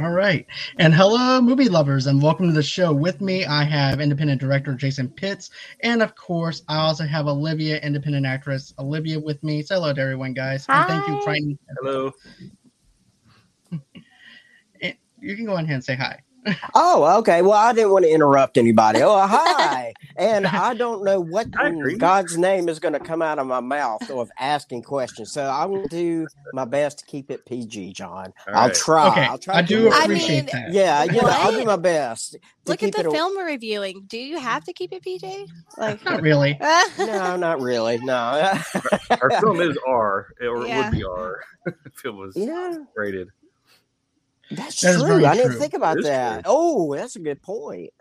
All right. And hello, movie lovers, and welcome to the show. With me, I have independent director Jason Pitts. And of course, I also have Olivia, independent actress Olivia, with me. Say hello to everyone, guys. Hi. And thank you, Crichton. Hello. You can go ahead and say hi. Oh, okay. Well, I didn't want to interrupt anybody. Oh, hi. and I don't know what in. God's name is going to come out of my mouth of asking questions. So I will do my best to keep it PG, John. All I'll try. Okay. I'll try I do work- I appreciate mean, that. Yeah, you know, I'll do my best. Look at the it a- film we're reviewing. Do you have to keep it PG? Like, Not really. No, not really. No. Our film is R, or it Yeah. would be R if it was yeah, rated. That's That is true. I didn't true. think about that. true. Oh, that's a good point.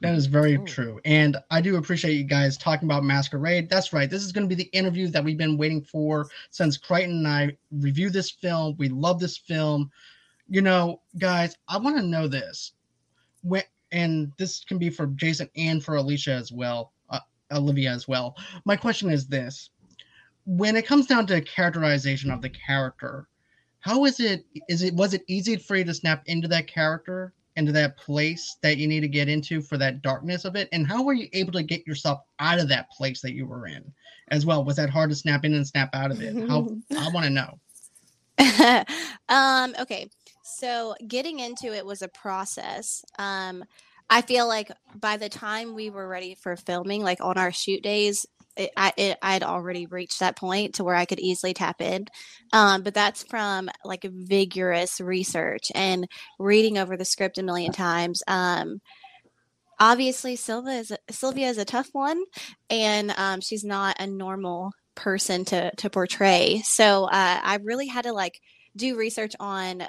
That is very Oh. true. And I do appreciate you guys talking about Masquerade. That's right. This is going to be the interview that we've been waiting for since Crichton and I reviewed this film. We love this film. You know, guys, I want to know this. When, and this can be for Jason and for Alicia as well, uh, Olivia as well. My question is this when it comes down to characterization of the character, how is it is it was it easy for you to snap into that character into that place that you need to get into for that darkness of it and how were you able to get yourself out of that place that you were in as well was that hard to snap in and snap out of it how i want to know um, okay. So getting into it was a process. Um, I feel like by the time we were ready for filming, like on our shoot days, it, I it, I'd already reached that point to where I could easily tap in. Um, but that's from like vigorous research and reading over the script a million times. Um, obviously, Silva is a, Sylvia is a tough one, and um, she's not a normal person to to portray. So uh, I really had to like do research on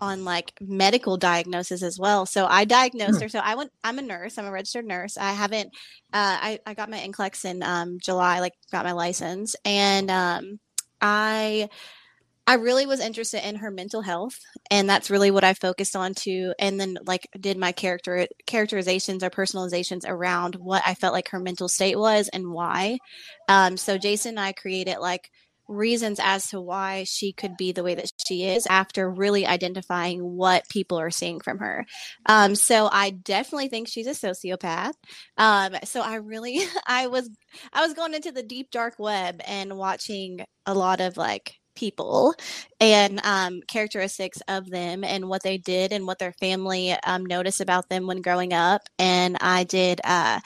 on like medical diagnosis as well. So I diagnosed Hmm. her. So I went. I'm a nurse. I'm a registered nurse. I haven't. Uh, I I got my NCLEX in um, July. Like got my license, and um, I. I really was interested in her mental health, and that's really what I focused on too. And then, like, did my character characterizations or personalizations around what I felt like her mental state was and why. Um, so Jason and I created like reasons as to why she could be the way that she is after really identifying what people are seeing from her. Um, so I definitely think she's a sociopath. Um, so I really, I was, I was going into the deep dark web and watching a lot of like people and um, characteristics of them and what they did and what their family um, noticed about them when growing up. And I did, uh,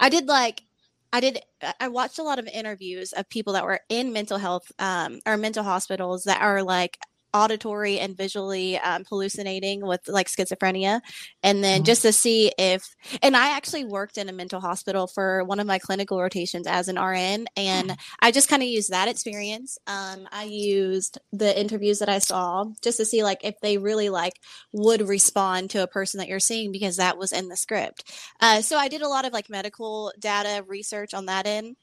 I did like I did. I watched a lot of interviews of people that were in mental health um, or mental hospitals that are like auditory and visually um, hallucinating with like schizophrenia, and then Mhm. just to see if. And I actually worked in a mental hospital for one of my clinical rotations as an RN, and I just kind of used that experience. Um, I used the interviews that I saw just to see like if they really like would respond to a person that you're seeing because that was in the script. Uh, so I did a lot of like medical data research on that end.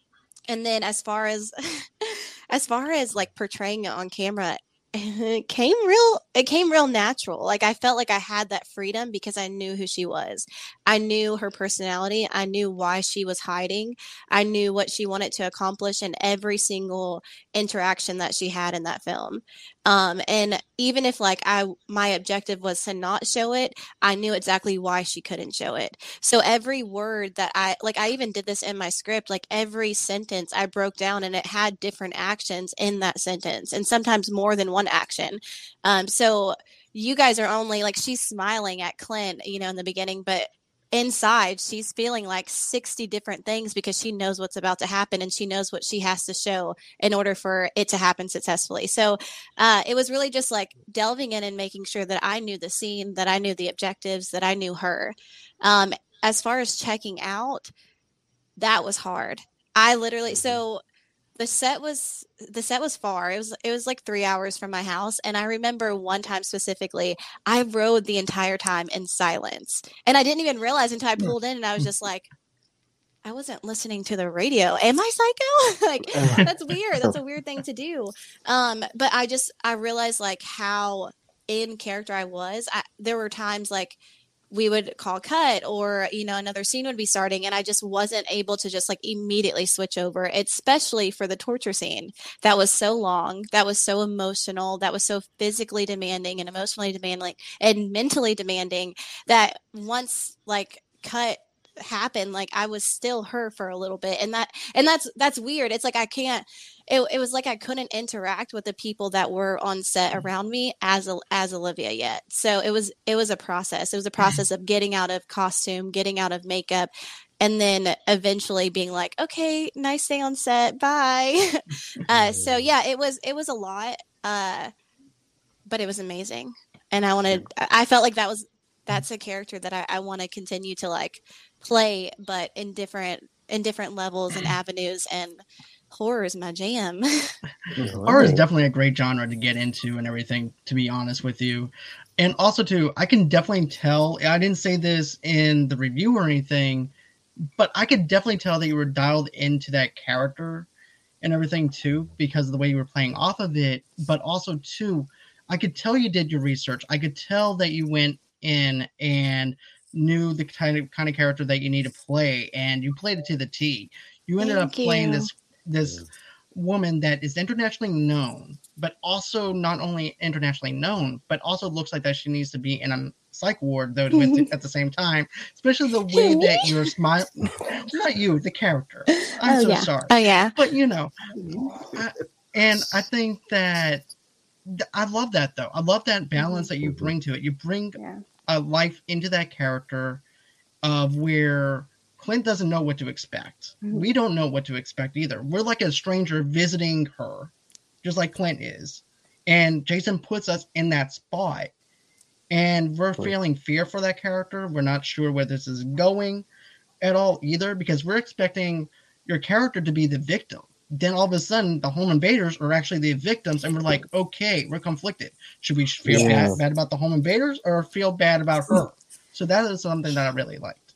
And then as far as as far as like portraying it on camera, it came real it came real natural. Like I felt like I had that freedom because I knew who she was. I knew her personality. I knew why she was hiding. I knew what she wanted to accomplish in every single interaction that she had in that film. Um, and even if like I my objective was to not show it, I knew exactly why she couldn't show it. So every word that I like I even did this in my script, like every sentence I broke down and it had different actions in that sentence and sometimes more than one action. Um, so you guys are only like she's smiling at Clint, you know, in the beginning, but inside she's feeling like 60 different things because she knows what's about to happen and she knows what she has to show in order for it to happen successfully. So uh, it was really just like delving in and making sure that i knew the scene that i knew the objectives that i knew her. Um, as far as checking out that was hard. I literally so the set was the set was far. It was it was like three hours from my house and i remember one time specifically i rode the entire time in silence and i didn't even realize until i pulled in and i was just like i wasn't listening to the radio. Am i psycho? Like that's weird. That's a weird thing to do. Um but i just i realized like how in character i was. I, there were times like we would call cut or you know another scene would be starting and i just wasn't able to just like immediately switch over especially for the torture scene. That was so long that was so emotional that was so physically demanding and emotionally demanding and mentally demanding that once like cut happened like i was still her for a little bit and that and that's that's weird it's like i can't it, it was like I couldn't interact with the people that were on set Mm-hmm. around me as as Olivia yet. So it was it was a process. It was a process of getting out of costume, getting out of makeup, and then eventually being like, okay, nice day on set, bye. uh, so yeah, it was it was a lot, uh, but it was amazing, and I wanted. I felt like that was that's a character that I, I want to continue to like play, but in different in different levels and avenues and horror is my jam. horror is definitely a great genre to get into and everything to be honest with you. And also too i can definitely tell i didn't say this in the review or anything but i could definitely tell that you were dialed into that character and everything too because of the way you were playing off of it. But also too i could tell you did your research. I could tell that you went in and knew the kind of kind of character that you need to play and you played it to the t you ended up Thank playing this this mm. woman that is internationally known, but also not only internationally known, but also looks like that she needs to be in a psych ward though with mm-hmm. at the same time. Especially the way that you're smiling. Not you, the character. I'm oh so yeah. sorry, Oh yeah. but you know, I, and I think that I love that though. I love that balance mm-hmm. that you bring to it. You bring Yeah. A life into that character of where Clint doesn't know what to expect. Mhm. We don't know what to expect either. We're like a stranger visiting her, just like Clint is. And Jason puts us in that spot. And we're Right. feeling fear for that character. We're not sure where this is going at all either because we're expecting your character to be the victim. Then all of a sudden, the home invaders are actually the victims, and we're like, okay, we're conflicted. Should we feel Yeah. bad, bad about the home invaders or feel bad about her? So that is something that I really liked.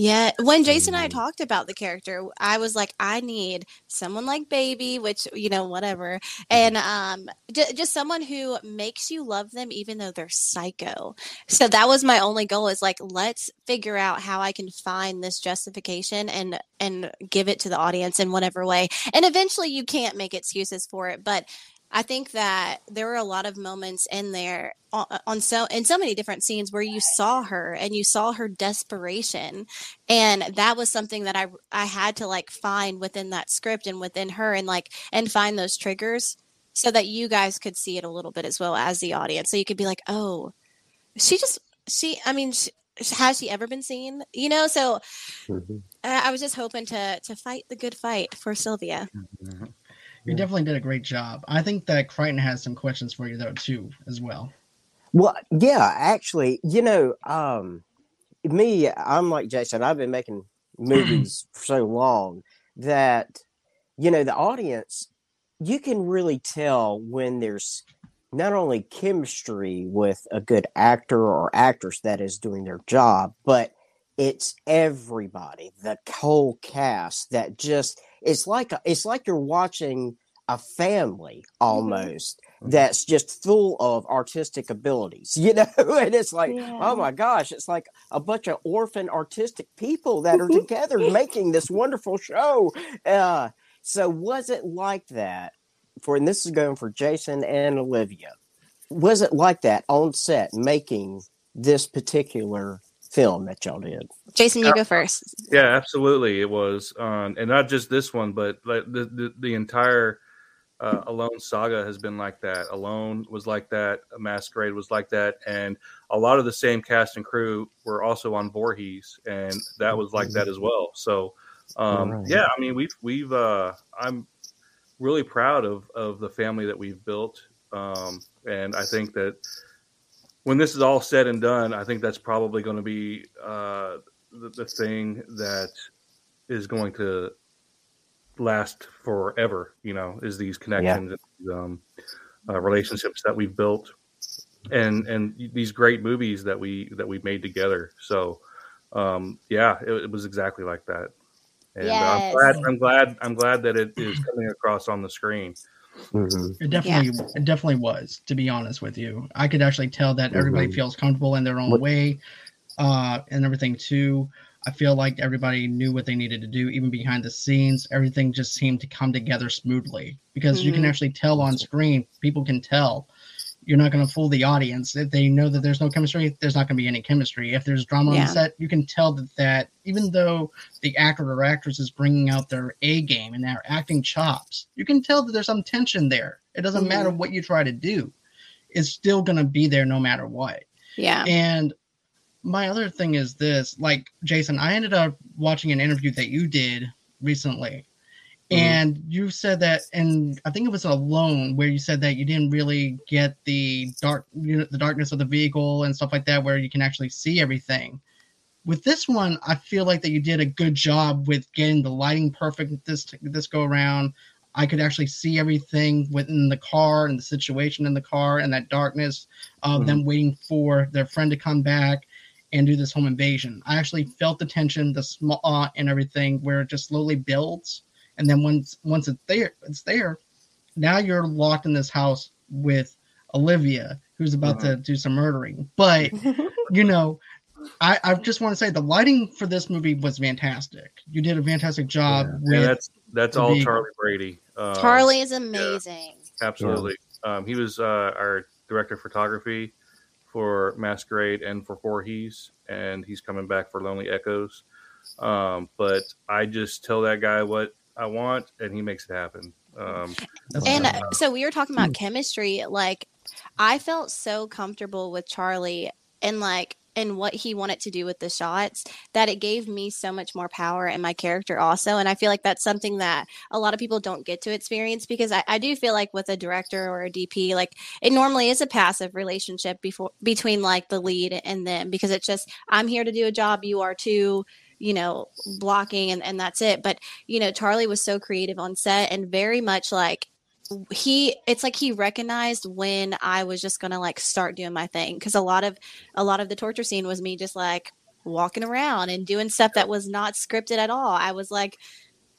Yeah, when Jason and I Mm. talked about the character, I was like, I need someone like Baby, which you know, whatever, and um, j- just someone who makes you love them even though they're psycho. So that was my only goal: is like, let's figure out how I can find this justification and and give it to the audience in whatever way. And eventually, you can't make excuses for it, but I think that there were a lot of moments in there on, on so in so many different scenes where you saw her and you saw her desperation. And that was something that I I had to like find within that script and within her and like and find those triggers so that you guys could see it a little bit as well as the audience. So you could be like oh she just she I mean she, has she ever been seen? You know so Mhm. I, I was just hoping to to fight the good fight for Sylvia You Yeah. definitely did a great job. I think that Crichton has some questions for you though too, as well. Well, yeah, actually, you know, um, me, I'm like Jason. I've been making movies for so long that, you know, the audience, you can really tell when there's not only chemistry with a good actor or actress that is doing their job, but it's everybody, the whole cast that just it's like a, it's like you're watching a family mm-hmm. almost mm-hmm. that's just full of artistic abilities, you know? And it's like, oh Yeah. oh my gosh, it's like a bunch of orphan artistic people that are mm-hmm. together making this wonderful show. Uh, so was it like that for, and this is going for Jason and Olivia, was it like that on set making this particular film that y'all did? Jason you go first Yeah, absolutely, it was, um, and not just this one, but like the the, the entire uh, Alone Saga has been like that. Alone was like that. Masquerade was like that, and a lot of the same cast and crew were also on Voorhees, and that was like that as well. So, um, Right. yeah, I mean, we've we've uh, I'm really proud of of the family that we've built, um, and I think that when this is all said and done, I think that's probably going to be uh, the, the thing that is going to last forever. You know, is these connections, and, um, uh, relationships that we've built, and and these great movies that we that we made together. So, um, yeah, it, it was exactly like that. And uh, I'm Yes. glad. I'm glad. I'm glad that it is coming across on the screen. Mhm. It definitely, it definitely was. To be honest with you, I could actually tell that everybody Mhm. feels comfortable in their own What- way, uh, and everything too. I feel like everybody knew what they needed to do, even behind the scenes. Everything just seemed to come together smoothly because you can Mhm. actually tell on screen. People can tell. You're not going to fool the audience. If they know that there's no chemistry, there's not going to be any chemistry. If there's drama on Yeah. the set, you can tell that, that even though the actor or actress is bringing out their A game and their acting chops, you can tell that there's some tension there. It doesn't Mhm. matter what you try to do, it's still going to be there no matter what. Yeah. And my other thing is this like, Jason, I ended up watching an interview that you did recently. Mhm. And you said that, and I think it was alone where you said that you didn't really get the dark, you know, the darkness of the vehicle and stuff like that, where you can actually see everything. With this one, I feel like that you did a good job with getting the lighting perfect this this go around. I could actually see everything within the car and the situation in the car and that darkness of them waiting for their friend to come back and do this home invasion. I actually felt the tension, the small uh, and everything, where it just slowly builds, and then once once it's there, it's there. Now you're locked in this house with Olivia, who's about to do some murdering. But you know, I, I just want to say the lighting for this movie was fantastic. You did a fantastic job Yeah. with And that's that's all vehicle. Charlie Brady. Um, Charlie is amazing. Absolutely. Um, he was uh, our director of photography for Masquerade and for Voorhees, and he's coming back for Lonely Echoes. Um, but I just tell that guy what I want, and he makes it happen. Um, And uh, so we were talking about chemistry. Like, I felt so comfortable with Charlie and like and what he wanted to do with the shots that it gave me so much more power in my character also. And I feel like that's something that a lot of people don't get to experience because I, I do feel like with a director or a DP, like it normally is a passive relationship before between like the lead and them because it's just I'm here to do a job, you are too you know blocking and, and that's it. But you know charlie was so creative on set and very much like he it's like he recognized when i was just gonna like start doing my thing. Because a lot of a lot of the torture scene was me just like walking around and doing stuff that was not scripted at all. I was like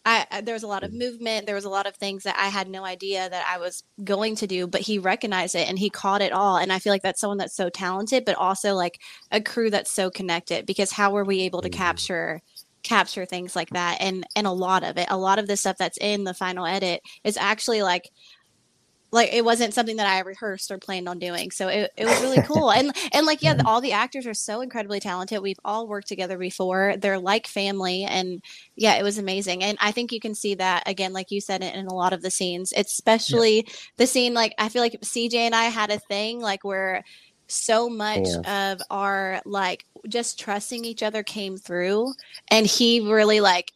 I, there was a lot of movement. There was a lot of things that i had no idea that i was going to do but he recognized it and he caught it all and i feel like that's someone that's so talented but also like a crew that's so connected because how were we able to Mhm. capture capture things like that? And and a lot of it a lot of the stuff that's in the final edit is actually like like it wasn't something that I rehearsed or planned on doing. So it, it was really cool. And and like yeah, mm-hmm. all the actors are so incredibly talented. We've all worked together before. They're like family and yeah, it was amazing. And I think you can see that again like you said in, in a lot of the scenes, especially the scene like I feel like CJ and I had a thing like where so much of our like just trusting each other came through and he really like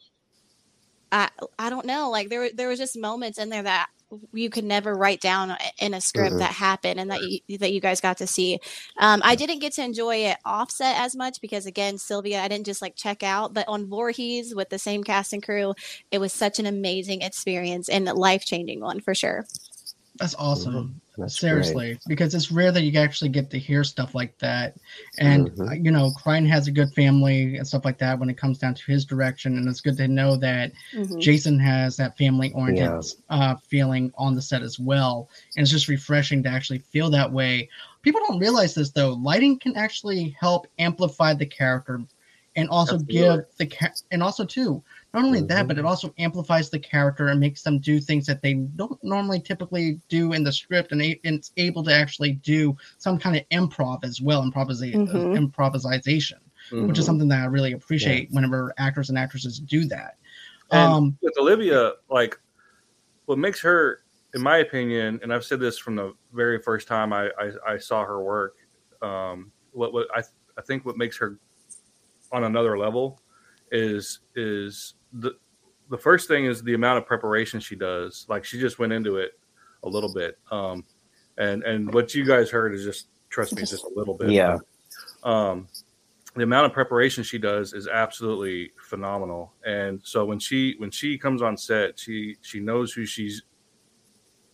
I I don't know like there were there was just moments in there that you could never write down in a script Mhm. that happened and that you that you guys got to see. Um, I didn't get to enjoy it offset as much because again, Sylvia, I didn't just like check out, but on Voorhees with the same cast and crew, it was such an amazing experience and life changing one for sure. That's awesome. That's Seriously, because it's rare that you actually get to hear stuff like that. And Mhm. uh, you know, Crichton has a good family and stuff like that when it comes down to his direction. And it's good to know that Mhm. Jason has that family oriented Yeah. uh, feeling on the set as well. And it's just refreshing to actually feel that way. People don't realize this though. Lighting can actually help amplify the character and also Absolutely. give the ca- and also too not only that Mhm. but it also amplifies the character and makes them do things that they don't normally typically do in the script and, a- and it's able to actually do some kind of improv as well improvisation Mhm. improvisation which is Mhm. something that i really appreciate whenever actors and actresses do that And um with Olivia, like what makes her in my opinion, and I've said this from the very first time I I, I saw her work. Um, what what I I think what makes her on another level is is the the first thing is the amount of preparation she does. Like she just went into it a little bit. Um, and and what you guys heard is just trust me, just a little bit. Yeah. Um, the amount of preparation she does is absolutely phenomenal. And so when she when she comes on set, she she knows who she's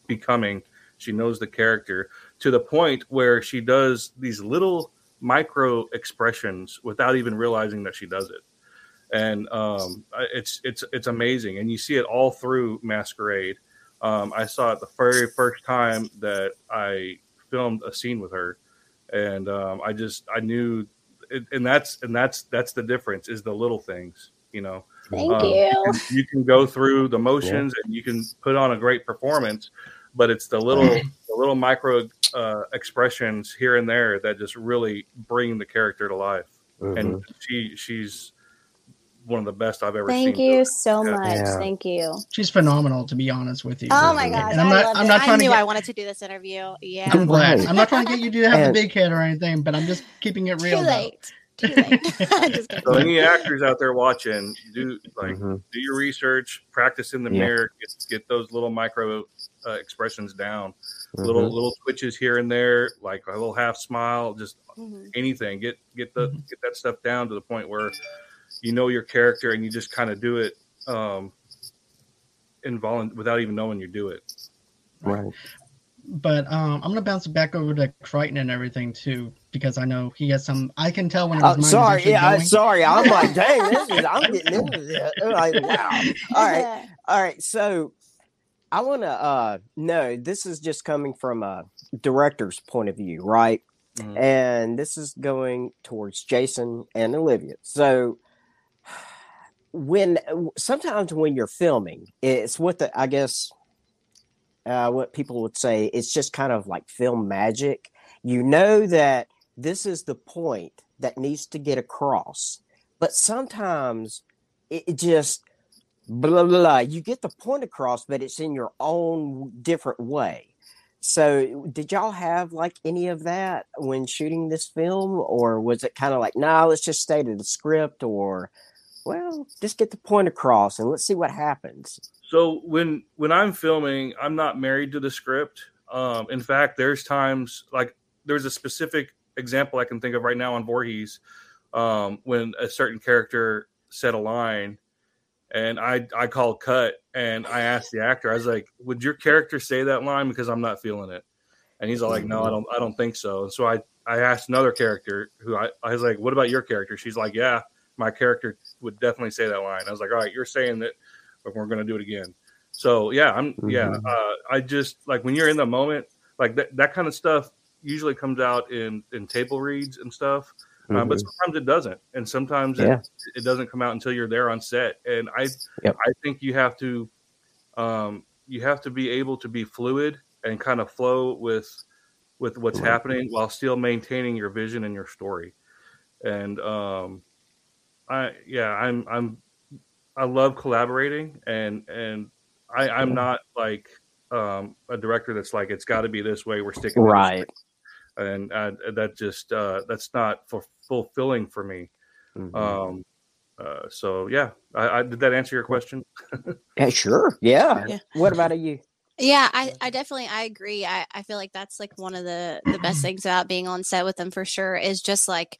becoming. She knows the character to the point where she does these little micro expressions without even realizing that she does it and um, it's it's it's amazing, and you see it all through Masquerade. Um, I saw it the very first time that I filmed a scene with her, and um, I just I knew, it, and that's and that's that's the difference is the little things, you know. Thank Um, you. can, you can go through the motions and you can put on a great performance, but it's the little the little micro uh, expressions here and there that just really bring the character to life. Mhm. And she she's one of the best I've ever Thank seen. you so Yeah. much. Yeah. Thank you. She's phenomenal, to be honest with you. Oh my gosh, And I'm I not- love I'm it. not I trying to knew get- I wanted to do this interview. Yeah. I'm glad. I'm not trying to get you to have the big head or anything, but I'm just keeping it real. though. late. Too late. So any actors out there watching, do like Mhm. do your research, practice in the Yeah. mirror, get, get those little micro uh, expressions down, little Mhm. little twitches here and there, like a little half smile, just Mhm. anything. Get get the Mhm. get that stuff down to the point where you know your character and you just kind of do it um involunt without even knowing you do it. Right. But um, I'm gonna bounce it back over to Crichton and everything too, because I know he has some. I can tell when his Oh, mind is sorry. actually Yeah, I'm sorry. I'm like, dang, this is. I'm getting into this. I'm like, wow. All right. All right. So, I want to uh know this is just coming from a director's point of view, right? Mhm. And this is going towards Jason and Olivia. So, when sometimes when you're filming, it's what the I guess uh, what people would say it's just kind of like film magic. You know that this is the point that needs to get across, but sometimes it, it just blah, blah blah. You get the point across, but it's in your own different way. So, did y'all have like any of that when shooting this film, or was it kind of like, nah, let's just stay to the script, or well, just get the point across and let's see what happens? So when when I'm filming, I'm not married to the script. Um, in fact, there's times like there's a specific example I can think of right now on Voorhees um, when a certain character said a line, and I I called cut and I asked the actor, I was like, "Would your character say that line because I'm not feeling it?" And he's like, "No, I don't I don't think so." And so I I asked another character who I, I was like, "What about your character?" She's like, "Yeah, my character would definitely say that line." I was like, "All right, you're saying that." but we're going to do it again. So yeah, I'm yeah. Mhm. Uh, I just like when you're in the moment, like that that kind of stuff usually comes out in in table reads and stuff. Uh, but sometimes it doesn't, and sometimes Yeah. it, it doesn't come out until you're there on set. And I Yep. I think you have to um, you have to be able to be fluid and kind of flow with with what's Right. happening while still maintaining your vision and your story. And um, I yeah, I'm I'm I love collaborating and and I, I'm not like um, a director that's like it's got to be this way. We're sticking to this right. way." and uh, that just uh, that's not fu- fulfilling for me. Mhm. Um, uh, so yeah, I, I did that answer your question. yeah, sure. Yeah. Yeah. What about you? Yeah, I, I definitely I agree. I, I feel like that's like one of the the best things about being on set with them for sure is just like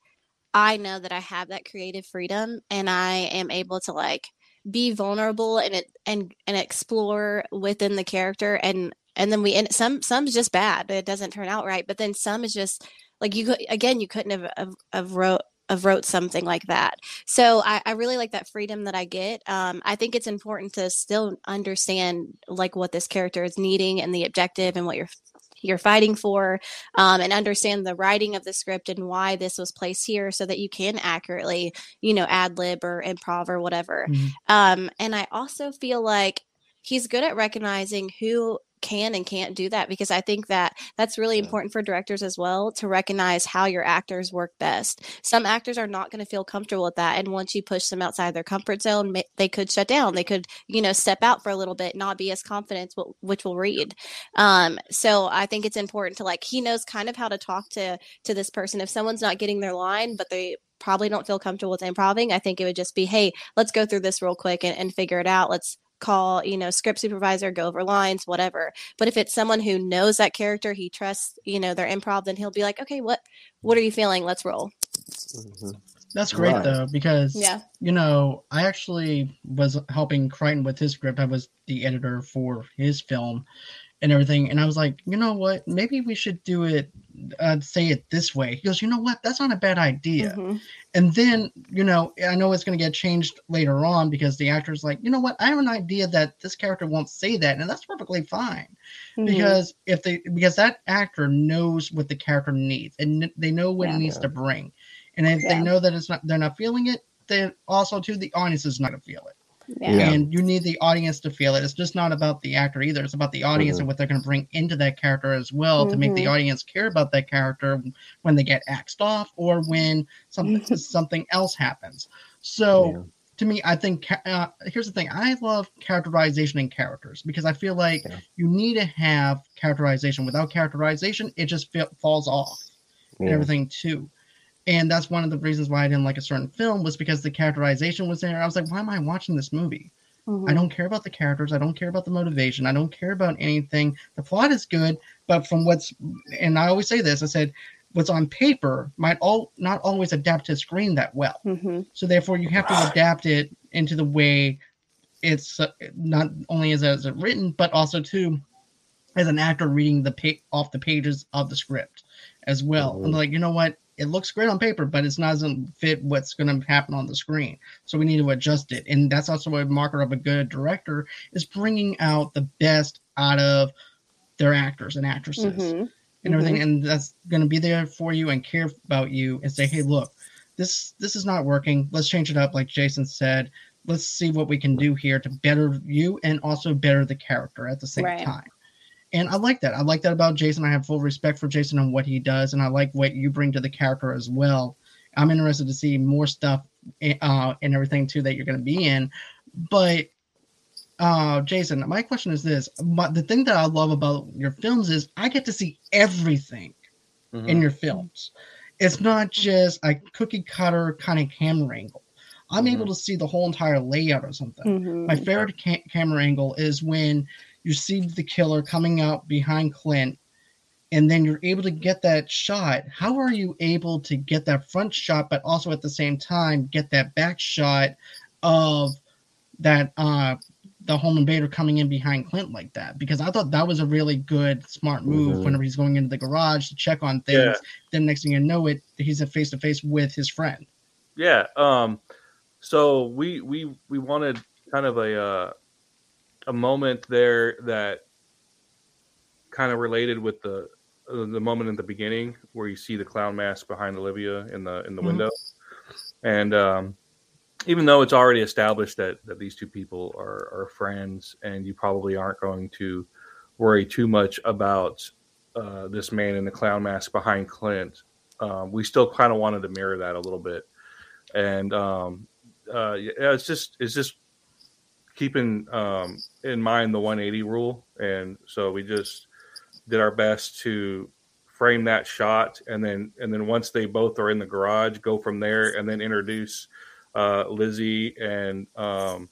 I know that I have that creative freedom and I am able to like be vulnerable and it and and explore within the character and and then we and some some's just bad it doesn't turn out right but then some is just like you could again you couldn't have have, have wrote have wrote something like that. So I, I really like that freedom that i get um, i think it's important to still understand like what this character is needing and the objective and what you're you're fighting for um, and understand the writing of the script and why this was placed here so that you can accurately you know ad lib or improv or whatever Mhm. um, and i also feel like he's good at recognizing who can and can't do that because I think that that's really Yeah. important for directors as well to recognize how your actors work best. Some actors are not going to feel comfortable with that, and once you push them outside their comfort zone, they could shut down. They could, you know, step out for a little bit, not be as confident, wh- which will read. Um, so I think it's important to like he knows kind of how to talk to to this person. If someone's not getting their line, but they probably don't feel comfortable with improving, I think it would just be, hey, let's go through this real quick and, and figure it out. Let's call, you know, script supervisor, go over lines, whatever. But if it's someone who knows that character, he trusts, you know, their improv, then he'll be like, okay, what what are you feeling? Let's roll. Mhm. That's great Right. though, because Yeah. you know, I actually was helping Crichton with his script. I was the editor for his film and everything. And I was like, you know what? Maybe we should do it, uh, say it this way. He goes, you know what? That's not a bad idea. Mhm. And then, you know, I know it's going to get changed later on because the actor's like, you know what? I have an idea that this character won't say that. And that's perfectly fine Mhm. because if they, because that actor knows what the character needs and they know what Yeah. it needs to bring. And if they know that it's not, they're not feeling it, then also too, the audience is not going to feel it yeah. Yeah. and you need the audience to feel it. It's just not about the actor either. It's about the audience Mhm. and what they're going to bring into that character as well to make the Mhm. audience care about that character when they get axed off or when something something else happens. So Yeah. to me, I think uh, here's the thing: I love characterization in characters because I feel like Yeah. you need to have characterization. Without characterization, it just fa- falls off and everything too. And that's one of the reasons why I didn't like a certain film was because the characterization was there. I was like, why am I watching this movie? Mhm. I don't care about the characters. I don't care about the motivation. I don't care about anything. The plot is good, but from what's and I always say this, I said what's on paper might all not always adapt to screen that well. Mhm. So therefore, you have to adapt it into the way it's uh, not only as as it written, but also too as an actor reading the pa- off the pages of the script as well. I'm Mhm. like, you know what? It looks great on paper, but it's not doesn't fit what's going to happen on the screen. So we need to adjust it, and that's also a marker of a good director is bringing out the best out of their actors and actresses Mhm. and everything, and that's going to be there for you and care about you and say, hey, look, this this is not working. Let's change it up, like Jason said. Let's see what we can do here to better you and also better the character at the same Right. time. And I like that. I like that about Jason. I have full respect for Jason and what he does, and I like what you bring to the character as well. I'm interested to see more stuff uh, and everything too that you're going to be in. But uh, Jason, my question is this: but the thing that I love about your films is I get to see everything Mhm. in your films. It's not just a cookie cutter kind of camera angle. I'm Mhm. able to see the whole entire layout or something. Mhm. My favorite ca- camera angle is when you see the killer coming out behind Clint, and then you're able to get that shot. How are you able to get that front shot, but also at the same time get that back shot of that uh the home invader coming in behind Clint like that? Because I thought that was a really good, smart move. Mhm. Whenever he's going into the garage to check on things, Yeah. then next thing you know, it he's face to face with his friend. Yeah. Um, so we we we wanted kind of a uh, a moment there that kind of related with the uh, the moment in the beginning where you see the clown mask behind Olivia in the in the Mhm. window, and um, even though it's already established that that these two people are are friends, and you probably aren't going to worry too much about uh, this man in the clown mask behind Clint. Um, we still kind of wanted to mirror that a little bit, and um, uh, yeah, it's just it's just keeping um, in mind the 180 rule, and so we just did our best to frame that shot, and then and then once they both are in the garage, go from there, and then introduce uh, Lizzie and um,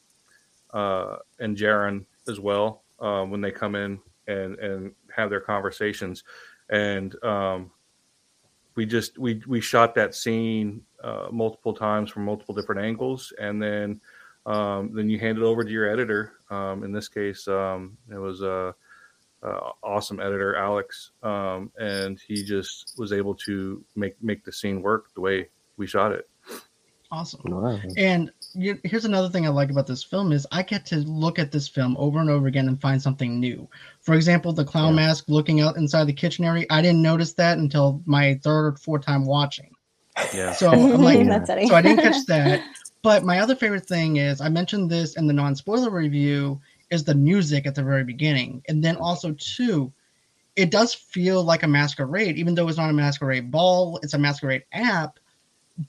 uh, and Jaron as well uh, when they come in and and have their conversations, and um, we just we we shot that scene uh, multiple times from multiple different angles, and then um, then you hand it over to your editor. Um, in this case, um, it was a, a awesome editor, Alex, um, and he just was able to make make the scene work the way we shot it. Awesome. Wow. And you, here's another thing I like about this film is I get to look at this film over and over again and find something new. For example, the clown Yeah. mask looking out inside the kitchen area. I didn't notice that until my third or fourth time watching. Yeah. So I'm like, That's so I didn't catch that. But my other favorite thing is I mentioned this in the non-spoiler review is the music at the very beginning, and then also too, it does feel like a masquerade, even though it's not a masquerade ball, it's a masquerade app.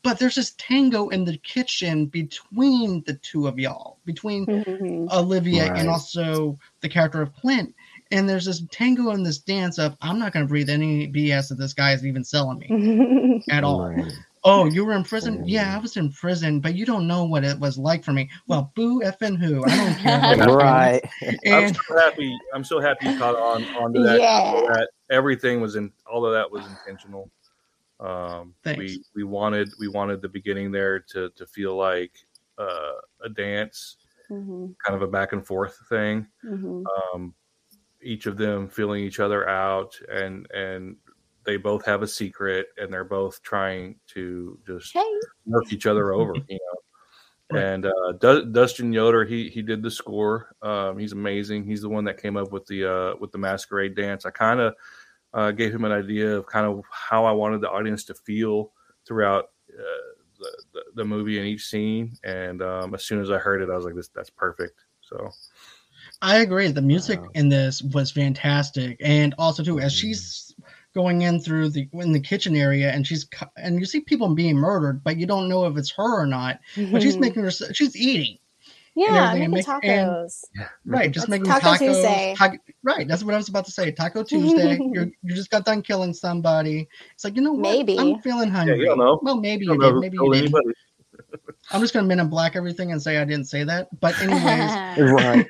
But there's this tango in the kitchen between the two of y'all, between Mhm. Olivia Right. and also the character of Clint. And there's this tango and this dance of I'm not going to breathe any BS that this guy is even selling me at all. Right. Oh, you were in prison? Yeah. I was in prison, but you don't know what it was like for me. Well, boo effing who? I don't care. about that. right. I'm so happy. I'm so happy you caught on onto that. Yeah. That everything was in. All of that was intentional. Um, Thanks. we we wanted we wanted the beginning there to to feel like uh, a dance, Mhm. kind of a back and forth thing. Mhm. Um, each of them feeling each other out, and and they both have a secret, and they're both trying to just Hey. work each other over, you know. And uh, Du- Dustin Yoder, he he did the score. Um, he's amazing. He's the one that came up with the uh, with the masquerade dance. I kind of uh, gave him an idea of kind of how I wanted the audience to feel throughout uh, the, the the movie and each scene. And um, as soon as I heard it, I was like, "This that's perfect." So I agree. The music Wow. in this was fantastic, and also too as she's going in through the in the kitchen area, and she's and you see people being murdered, but you don't know if it's her or not. But she's Mhm. making her she's eating yeah, making and make- and- tacos. right, just That's making Taco tacos. Tuesday. taco- right, that's what I was about to say. Taco Tuesday. you're, you just got done killing somebody. It's like you know what? Maybe. I'm feeling hungry. don't know. Well, maybe I you know did. Maybe you killed did. I'm just gonna men in black everything and say I didn't say that. But anyways. Right.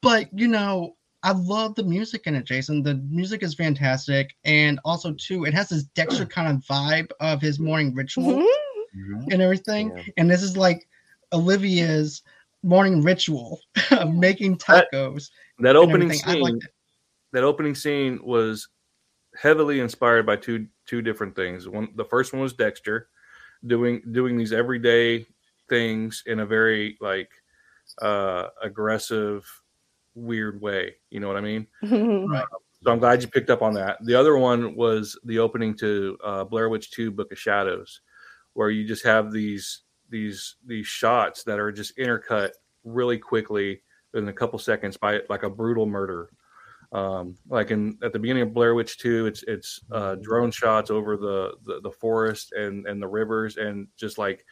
but you know i love the music in it jason the music is fantastic and also too it has this dexter kind of vibe of his morning ritual Mhm. and everything Yeah. and this is like olivia's morning ritual of making tacos That and opening scene, that opening scene was heavily inspired by two two different things. One, the first one was Dexter doing doing these everyday things in a very like uh aggressive, weird way. You know what I mean? Mhm. So I'm glad you picked up on that. The other one was the opening to uh, Blair Witch 2: Book of Shadows, where you just have these these these shots that are just intercut really quickly in a couple seconds by like a brutal murder. Um, like in at the beginning of Blair Witch 2, it's it's uh, drone shots over the, the the forest and and the rivers, and just like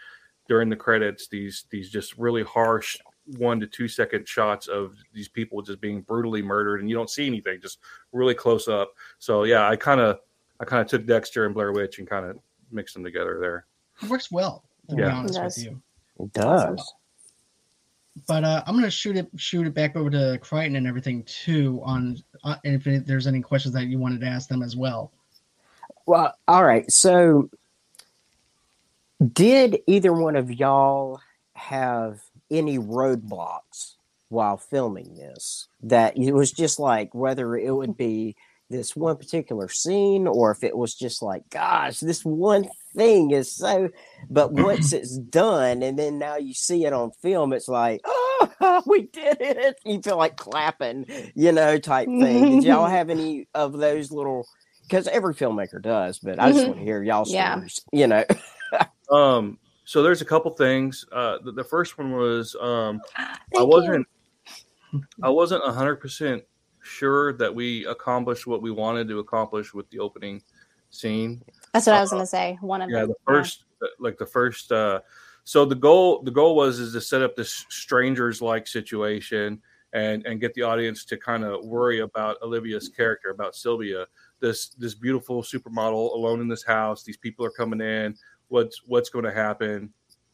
during the credits, these these just really harsh one to two second shots of these people just being brutally murdered, and you don't see anything, just really close up. So yeah, I kind of I kind of took Dexter and Blair Witch and kind of mixed them together there. it works well to be Yeah. honest It with does. you It does. but uh, I'm gonna shoot it shoot it back over to Crichton and everything too. On uh, and if it- there's any questions that you wanted to ask them as well. Well, all right. So, did either one of y'all have any roadblocks while filming this? That it was just like whether it would be this one particular scene or if it was just like, gosh, this one thing is so. But once it's done, and then now you see it on film, it's like, oh, we did it. You feel like clapping, you know, type thing. Did y'all have any of those little? because every filmmaker does, but I just Mhm. want to hear y'all Yeah. stories. You know, Um, so there's a couple things. Uh, the, the first one was um, I wasn't I wasn't hundred percent sure that we accomplished what we wanted to accomplish with the opening scene. That's what I was gonna say. One of Yeah, them. the first like the first. Uh, so the goal the goal was is to set up this strangers like situation and and get the audience to kind of worry about Olivia's character about Sylvia this this beautiful supermodel alone in this house these people are coming in what's what's going to happen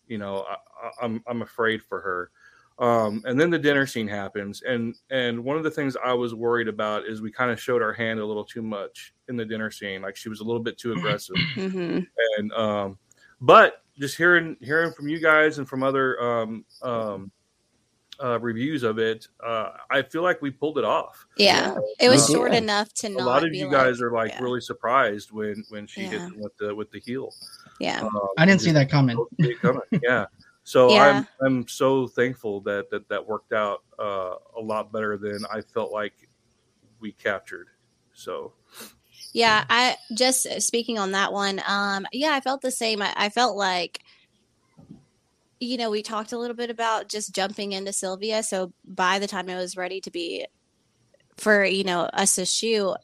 you know I, I, I'm I'm afraid for her um, and then the dinner scene happens and and one of the things I was worried about is we kind of showed our hand a little too much in the dinner scene like she was a little bit too aggressive hmm and um but just hearing hearing from you guys and from other um um uh reviews of it uh i feel like we pulled it off Yeah, it was Yeah. short enough to a not. lot of be you like- guys are like yeah. really surprised when when she hit Yeah. them with the with the heel Yeah, Um, I didn't see that coming. don't see it coming. yeah so Yeah. i'm i'm so thankful that that that worked out uh a lot better than i felt like we captured so yeah. I just speaking on that one. Um, yeah, I felt the same. I, I felt like, you know, we talked a little bit about just jumping into Sylvia. So by the time I was ready to be for, you know, us to shoot,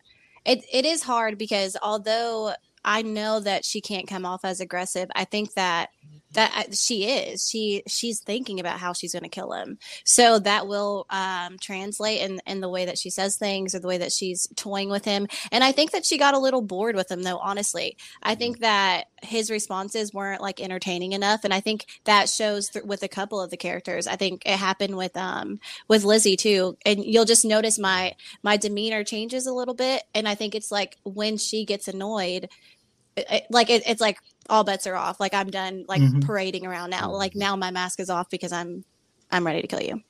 it, it is hard because although I know that she can't come off as aggressive, I think that that uh, she is. She she's thinking about how she's going to kill him. So that will um, translate in in the way that she says things or the way that she's toying with him. And i think that she got a little bored with him though honestly. I think that his responses weren't like entertaining enough and i think that shows th- with a couple of the characters. I think it happened with um with lizzie too. And you'll just notice my my demeanor changes a little bit and i think it's like when she gets annoyed it, it- like it, it's like all bets are off like i'm done like Mhm. parading around now like now my mask is off because i'm i'm ready to kill you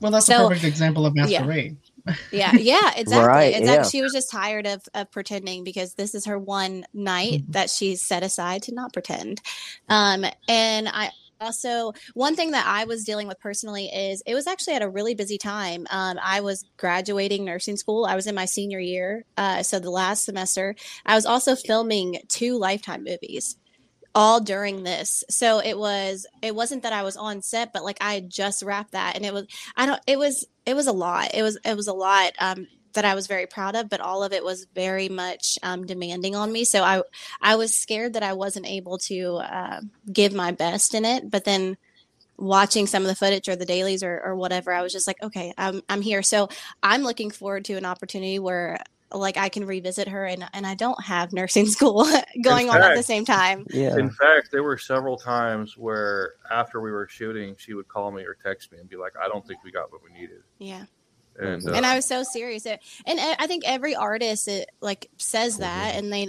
Well, that's So- a perfect example of masquerade. yeah yeah exactly Right, exactly yeah. she was just tired of of pretending because this is her one night Mhm. that she's set aside to not pretend um and i also one thing that i was dealing with personally is it was actually at a really busy time. Um, i was graduating nursing school. I was in my senior year uh, so the last semester. I was also filming two lifetime movies all during this. So it was it wasn't that i was on set but like i just wrapped that and it was i don't it was it was a lot. It was it was a lot. Um that i was very proud of but all of it was very much um, demanding on me. So i i was scared that i wasn't able to uh, give my best in it but then watching some of the footage or the dailies or, or whatever i was just like okay I'm, I'm here. So i'm looking forward to an opportunity where like i can revisit her and, and i don't have nursing school going on at the same time. Yeah. In fact, there were several times where after we were shooting, she would call me or text me and be like, "I don't think we got what we needed." yeah And, uh, and I was so serious. It, and I I think every artist it, like says that, and they,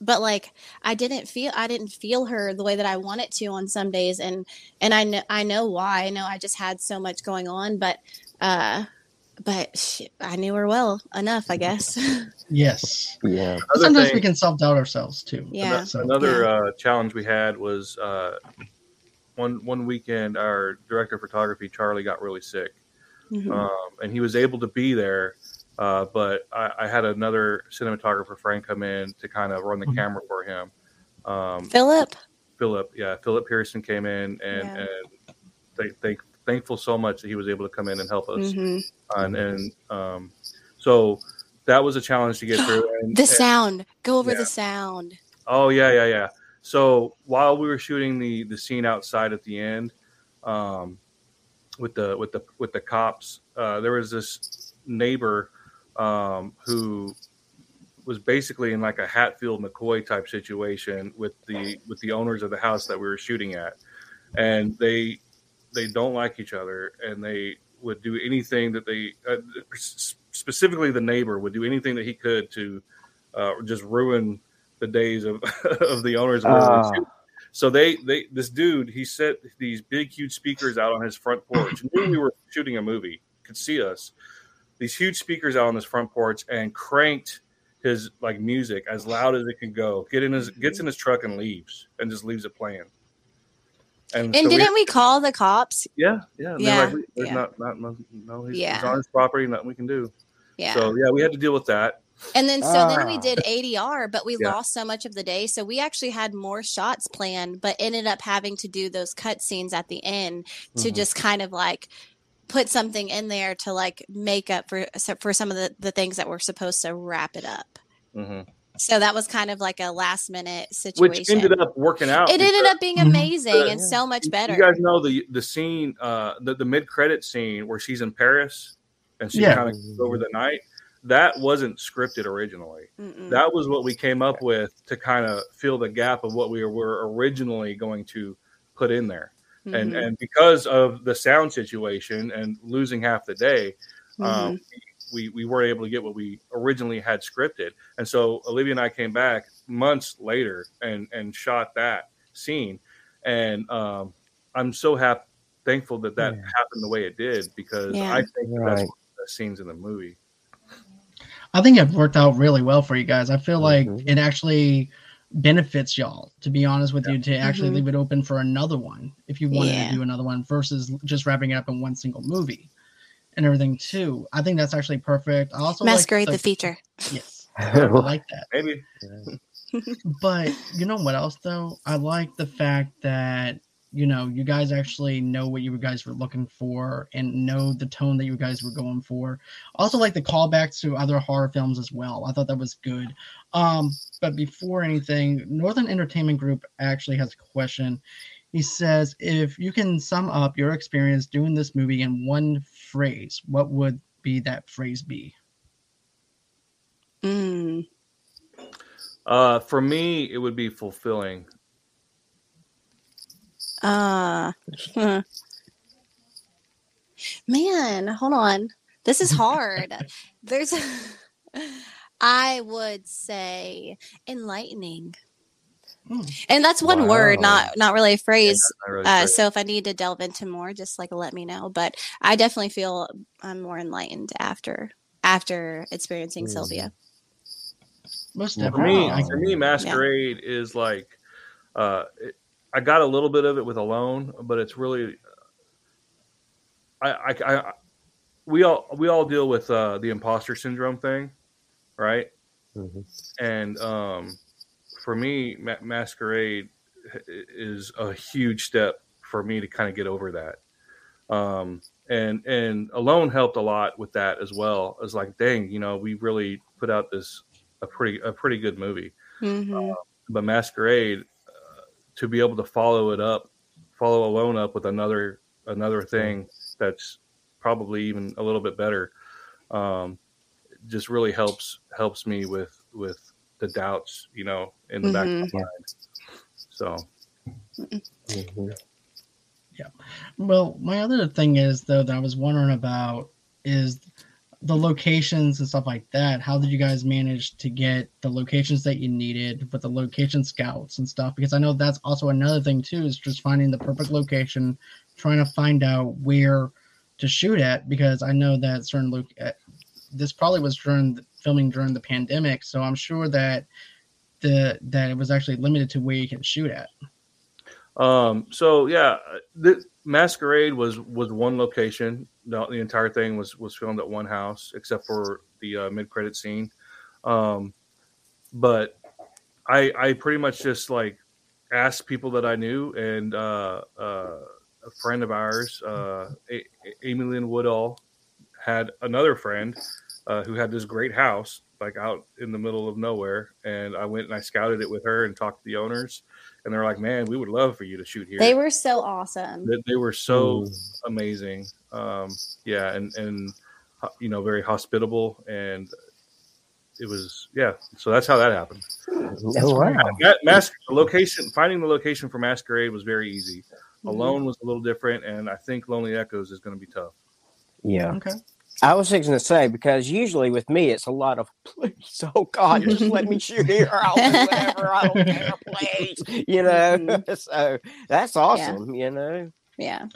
but like I didn't feel I didn't feel her the way that I wanted to on some days, and and I know I know why. I know I just had so much going on, but uh, but she, I knew her well enough, I guess. Yes. Yeah. another Sometimes thing- we can self doubt ourselves too. Yeah. So, Another uh, challenge we had was uh, one one weekend. Our director of photography, Charlie, got really sick, Mhm. um, and he was able to be there. Uh, but I, I had another cinematographer, friend come in to kind of run the Mhm. camera for him. Um, Philip, Philip, yeah, Philip Pearson came in, and Yeah. and thank, thank, thankful so much that he was able to come in and help us. Mhm. And, and um, so that was a challenge to get through. And, the and- sound. Go over Yeah. the sound. Oh yeah, yeah, yeah. So while we were shooting the the scene outside at the end, um, with the with the with the cops, uh, there was this neighbor um, who was basically in like a Hatfield McCoy type situation with the with the owners of the house that we were shooting at, and they they don't like each other, and they would do anything that they uh, specifically the neighbor would do anything that he could to uh, just ruin the days of of the owners of we. So they they this dude he set these big huge speakers out on his front porch. Knew we were shooting a movie, could see us. These huge speakers out on his front porch and cranked his like music as loud as it can go. Get in his gets mm-hmm. in his truck and leaves and just leaves it playing. And, And so didn't we call the cops? yeah, yeah, Yeah, like, there's yeah. not, not, no, he's, he's on his property, nothing we can do. Yeah. So yeah, we had to deal with that. And then so then we Ah. did ADR, but we Yeah. lost so much of the day. So we actually had more shots planned, but ended up having to do those cut scenes at the end to Mhm. just kind of like put something in there to like make up for for some of the, the things that were supposed to wrap it up. hmm So that was kind of like a last minute situation. Which ended up working out. it ended up being amazing and so much better. You guys know the the scene, uh, the, the mid credit scene where she's in Paris and she Yeah. kind of goes over the night. That wasn't scripted originally. Mm-mm. That was what we came up with to kind of fill the gap of what we were originally going to put in there. And Mhm. and because of the sound situation and losing half the day, Mhm. um, we we weren't able to get what we originally had scripted. And so Olivia and I came back months later and and shot that scene. And um, I'm so happy, thankful that that Yeah. happened the way it did because Yeah. I think that that's one of the scenes in the movie. I think it worked out really well for you guys. I feel like Mhm. it actually benefits y'all, to be honest with you, to actually Mhm. leave it open for another one if you wanted Yeah. to do another one versus just wrapping it up in one single movie and everything too. I think that's actually perfect. I also like Masquerade the feature. Yes, I like that. Maybe But you know what else though? I like the fact that you know you guys actually know what you guys were looking for and know the tone that you guys were going for. Also like the callbacks to other horror films as well. I thought that was good. Um but before anything northern entertainment group actually has a question. He says if you can sum up your experience doing this movie in one phrase what would be that phrase be? Mm. Uh, for me, it would be fulfilling. Uh, hmm. man, hold on. This is hard. There's, I would say enlightening. Hmm. And that's one word, not not really a phrase. Not really Uh, so if I need to delve into more, just like let me know. But I definitely feel I'm more enlightened after after experiencing Mm. Sylvia. most Yeah, for me, for me, Masquerade is like, uh, it, I got a little bit of it with Alone, but it's really, I, I, I we all we all deal with uh, the imposter syndrome thing, right? Mhm. And um, for me, Ma- Masquerade is a huge step for me to kind of get over that. Um, and and Alone helped a lot with that as well. It's like, dang, you know, we really put out this a pretty a pretty good movie. hmm But Masquerade, uh, to be able to follow it up, follow Alone up with another another thing that's probably even a little bit better, um, just really helps helps me with with the doubts, you know, in the back of my mind. So Mhm. Well, my other thing is though that I was wondering about is the locations and stuff like that. How did you guys manage to get the locations that you needed with the location scouts and stuff? Because I know that's also another thing too is just finding the perfect location, trying to find out where to shoot at. Because I know that certain look, uh, this probably was during the, filming during the pandemic, so I'm sure that the that it was actually limited to where you can shoot at. Um, so yeah, the Masquerade was was one location. The, the entire thing was was filmed at one house, except for the uh, mid credit scene. Um, but I I pretty much just like asked people that I knew, and uh, uh, a friend of ours, uh, a- Amy Lynn Woodall, had another friend uh, who had this great house like out in the middle of nowhere, and I went and I scouted it with her and talked to the owners and they're like, "Man, we would love for you to shoot here." They were so awesome. they, they were so Mm. amazing. Um, yeah, and and you know, very hospitable, and it was yeah. So that's how that happened. Oh, wow. Ma- Mas- location, finding the location for Masquerade was very easy. Mm-hmm. Alone was a little different, and I think Lonely Echoes is going to be tough. Yeah. Okay. I was fixing to say because usually with me it's a lot of please, oh God, just let me shoot here. I'll do whatever. I don't care, please. You know, so that's awesome. You know, Yeah.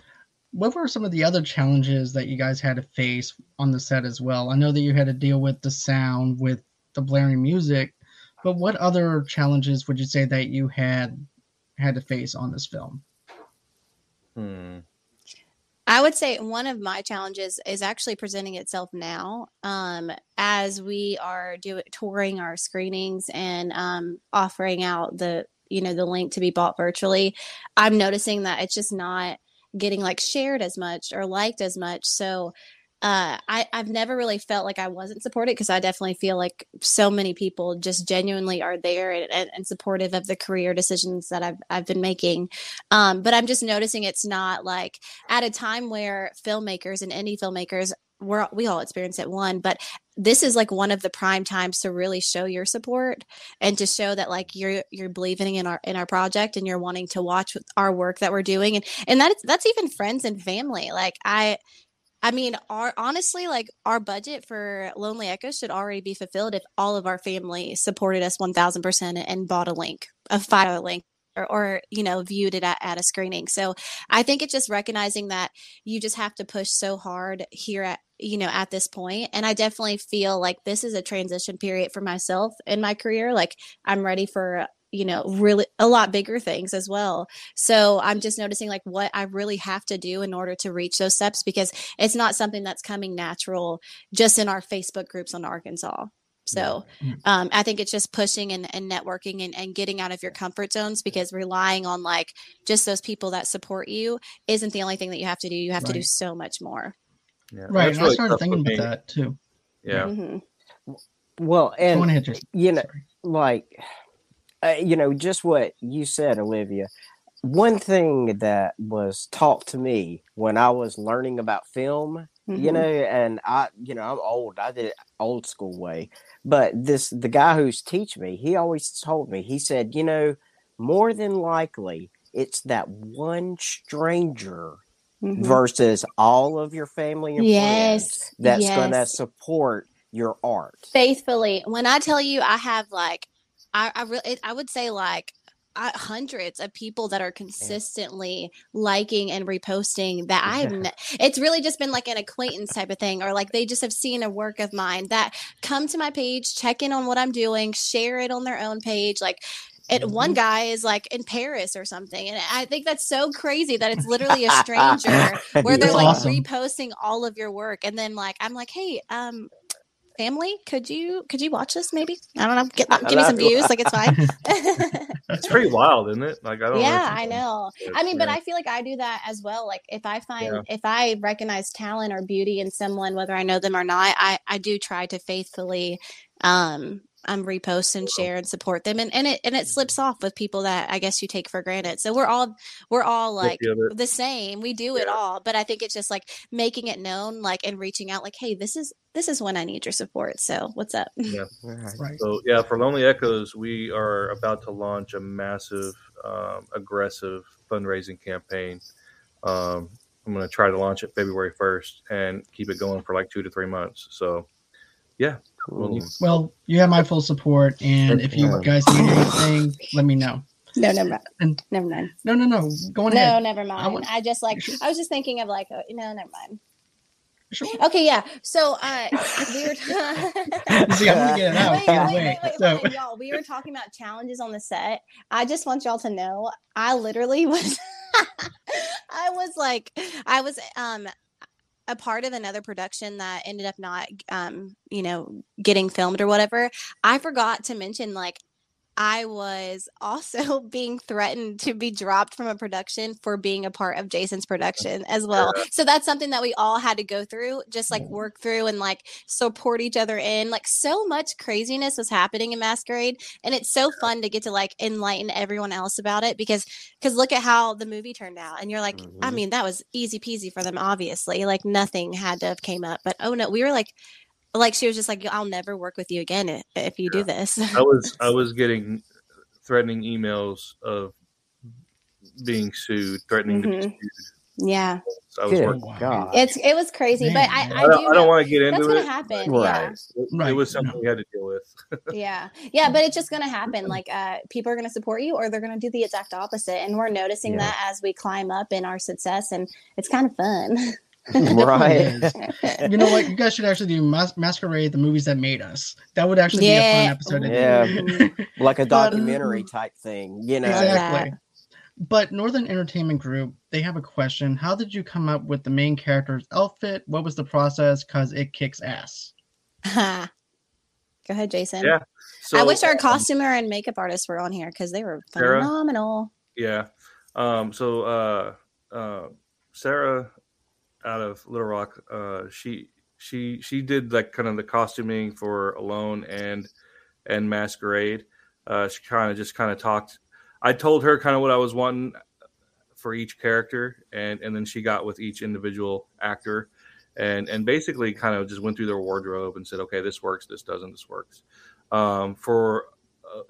what were some of the other challenges that you guys had to face on the set as well? I know that you had to deal with the sound, with the blaring music, but what other challenges would you say that you had had to face on this film? Hmm. I would say one of my challenges is actually presenting itself now um, as we are doing touring our screenings and um, offering out the you know the link to be bought virtually. I'm noticing that it's just not getting like shared as much or liked as much. So uh, I, I've never really felt like I wasn't supported because I definitely feel like so many people just genuinely are there and, and, and supportive of the career decisions that I've, I've been making. Um, but I'm just noticing it's not like at a time where filmmakers and indie filmmakers we're, we all experience it one but this is like one of the prime times to really show your support and to show that like you're you're believing in our in our project and you're wanting to watch our work that we're doing and and that that's even friends and family like i I mean, our honestly, like our budget for Lonely Echo should already be fulfilled if all of our family supported us one thousand percent and bought a link, a dollar link, or, or you know, viewed it at, at a screening. So I think it's just recognizing that you just have to push so hard here at you know at this point and i definitely feel like this is a transition period for myself in my career like i'm ready for you know really a lot bigger things as well so i'm just noticing like what i really have to do in order to reach those steps because it's not something that's coming natural just in our facebook groups on arkansas So Mhm. um, I think it's just pushing and, and networking and, and getting out of your comfort zones because relying on like just those people that support you isn't the only thing that you have to do. You have to do so much more. Yeah, Right. that's and I started thinking about that too. Yeah, Mhm. Well, and ahead, you know, Sorry. like uh, you know just what you said olivia one thing that was taught to me when i was learning about film you Mhm. know and i you know i'm old i did it old school way but this the guy who's teach me he always told me he said you know more than likely it's that one stranger Mhm. versus all of your family and friends Yes. that's gonna support your art faithfully when i tell you i have like i i really i would say like I, hundreds of people that are consistently liking and reposting that i've Yeah. it's really just been like an acquaintance type of thing or like they just have seen a work of mine that come to my page check in on what i'm doing share it on their own page like and Mm-hmm. one guy is like in Paris or something. And I think that's so crazy that it's literally a stranger where they're That's like awesome. reposting all of your work. And then like I'm like, hey, um, family, could you could you watch this maybe? I don't know. Get, give me some views. Like it's fine. it's pretty wild, isn't it? Like I don't. yeah, know I know. I mean, but I feel like I do that as well. Like if I find Yeah. if I recognize talent or beauty in someone, whether I know them or not, I I do try to faithfully um um repost and share and support them and, and it and it slips off with people that I guess you take for granted. So we're all we're all like Guilty of it. the same. We do it all, but I think it's just like making it known like and reaching out like, hey, this is this is when I need your support. So what's up? Right. Right. So yeah, for Lonely Echoes, we are about to launch a massive, um, aggressive fundraising campaign. Um, I'm going to try to launch it February 1st and keep it going for like two to three months. So yeah, Cool. Well, you have my full support, and if you guys need anything, let me know. No, never mind. And- Never mind. No, no, no. Go on No, ahead. never mind. want- I just like I was just thinking of like uh, no, never mind. Okay, yeah. So uh we were See, I'm gonna get it out. wait, wait, wait. wait, wait, So- wait, y'all. We were talking about challenges on the set. I just want y'all to know I literally was I was like I was um a part of another production that ended up not um you know getting filmed or whatever. I forgot to mention like I was also being threatened to be dropped from a production for being a part of Jason's production as well. So that's something that we all had to go through, just like work through and like support each other in. Like so much craziness was happening in Masquerade, and it's so fun to get to like enlighten everyone else about it because because look at how the movie turned out, and you're like, I Mhm. mean, that was easy peasy for them, obviously. Like nothing had to have came up, but oh no, we were like. Like she was just like, I'll never work with you again if you do this. I was I was getting threatening emails of being sued, threatening to be Mhm. sued. yeah, So I was working. Wow. God. it's it was crazy, but I, I, I don't, do. I don't want to get into that's into gonna it. happen. Right. It, it was something no. we had to deal with. Yeah, yeah, yeah. But it's just gonna happen. Like, uh, people are gonna support you, or they're gonna do the exact opposite, and we're noticing Yeah. that as we climb up in our success, and it's kind of fun. right. You know what? You guys should actually do Mas- Masquerade, the movies that made us. That would actually be a fun episode. to do. Yeah. Like a But- documentary type thing, you know. Love that. Exactly. But Northern Entertainment Group, they have a question. How did you come up with the main character's outfit? What was the process? Because it kicks ass. Go ahead, Jason. Yeah. So I wish our um, costumer and makeup artists were on here because they were Sarah? phenomenal. Yeah. Um, so uh, uh, Sarah out of Little Rock, uh, she she she did like kind of the costuming for Alone and and Masquerade. Uh, she kind of just kind of talked. I told her kind of what I was wanting for each character, and and then she got with each individual actor, and and basically kind of just went through their wardrobe and said, okay, this works, this doesn't, this works. Um, for uh,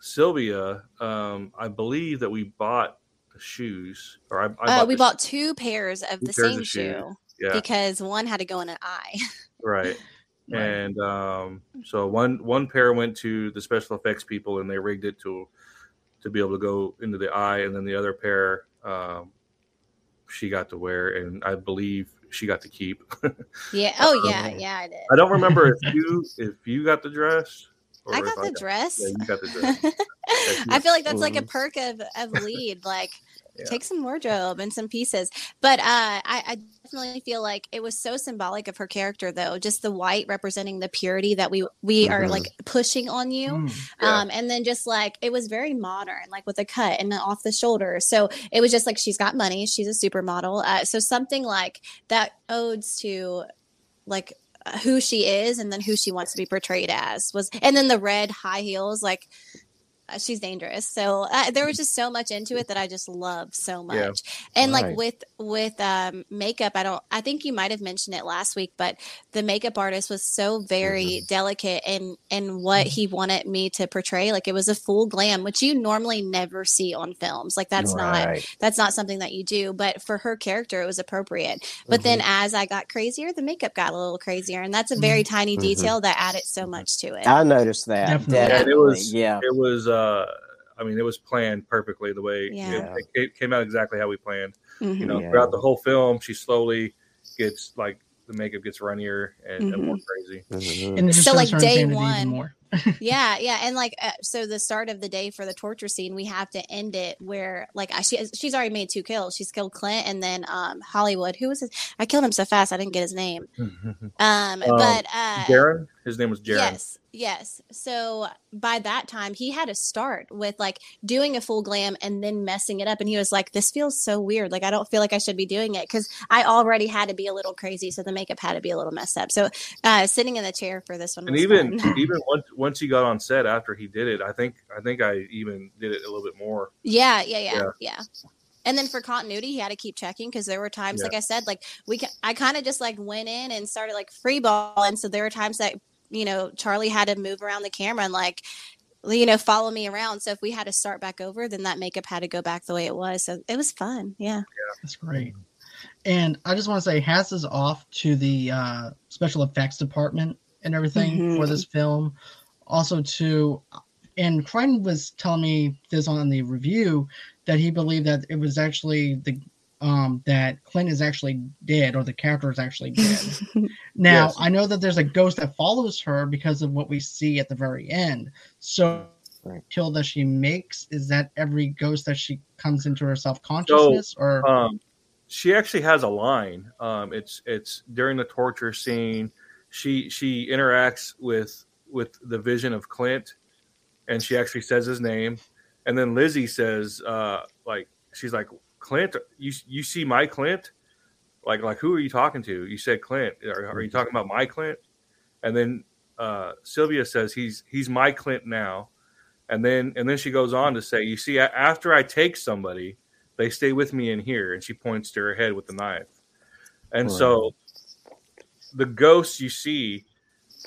Sylvia, um, I believe that we bought shoes, or I, I Uh, we bought two pairs of Two the pairs same of shoe yeah, because one had to go in an eye. right. Right. And um, so one one pair went to the special effects people, and they rigged it to to be able to go into the eye, and then the other pair um, she got to wear, and I believe she got to keep. Yeah. Oh yeah. Um, Yeah, I did. I don't remember if you if you got the dress. I got the dress. Yeah, you got the dress. I feel like that's like a perk of, of lead. Like Yeah. take some wardrobe and some pieces. But uh, I, I definitely feel like it was so symbolic of her character, though. Just the white representing the purity that we we are Mhm. like pushing on you. Mm. Yeah. Um, and then just like it was very modern, like with a cut and off the shoulder. So it was just like she's got money, she's a supermodel. Uh, so something like that odes to like who she is and then who she wants to be portrayed as was, and then the red high heels, like she's dangerous. So uh, there was just so much into it that I just love so much. Yeah. And like Right. with with um, makeup, I don't. I think you might have mentioned it last week, but the makeup artist was so very Mm-hmm. delicate in in what he wanted me to portray. Like it was a full glam, which you normally never see on films. Like that's not that's not something that you do. But for her character, it was appropriate. But then Mm-hmm. as I got crazier, the makeup got a little crazier, and that's a very tiny Mhm. detail that added so much to it. I noticed that. Definitely. Yeah, Definitely. and it was- yeah. It was. uh I mean, it was planned perfectly the way Yeah. it, it came out exactly how we planned. Mhm. You know, Yeah. throughout the whole film, she slowly gets like the makeup gets runnier and, and more crazy. Mhm. And it So, like, day insanity even one- more. Yeah yeah and like uh, so the start of the day for the torture scene we have to end it where like she she's already made two kills she's killed clint and then um hollywood who was his i killed him so fast i didn't get his name um, but uh Jaron, his name was Jaron. Yes, yes. So by that time, he had to start with like doing a full glam and then messing it up. And he was like, "This feels so weird. Like I don't feel like I should be doing it because I already had to be a little crazy, so the makeup had to be a little messed up." So uh, sitting in the chair for this one, and was even even once once he got on set after he did it, I think I think I even did it a little bit more. Yeah, yeah, yeah, Yeah. yeah. And then for continuity, he had to keep checking because there were times, Yeah. like I said, like we, ca- I kind of just like went in and started like free ball, and so there were times that you know Charlie had to move around the camera and like you know follow me around. So if we had to start back over, then that makeup had to go back the way it was. So it was fun. Yeah. Yeah. that's great. And I just want to say, hats is off to the uh, special effects department and everything Mhm. for this film. Also, to and Crichton was telling me this on the review that he believed that it was actually the um, that Clint is actually dead or the character is actually dead. Now Yes. I know that there's a ghost that follows her because of what we see at the very end. So. Right. Kill that she makes is that every ghost that she comes into her self consciousness, or Um, she actually has a line. Um, it's it's during the torture scene. She she interacts with with the vision of Clint, and she actually says his name. And then Lizzie says, uh, like she's like Clint, you you see my Clint, like like who are you talking to? You said Clint. Are, are you talking about my Clint? And then uh, Sylvia says he's he's my Clint now. And then and then she goes on to say, you see, after I take somebody, they stay with me in here and she points to her head with the knife and so the ghosts you see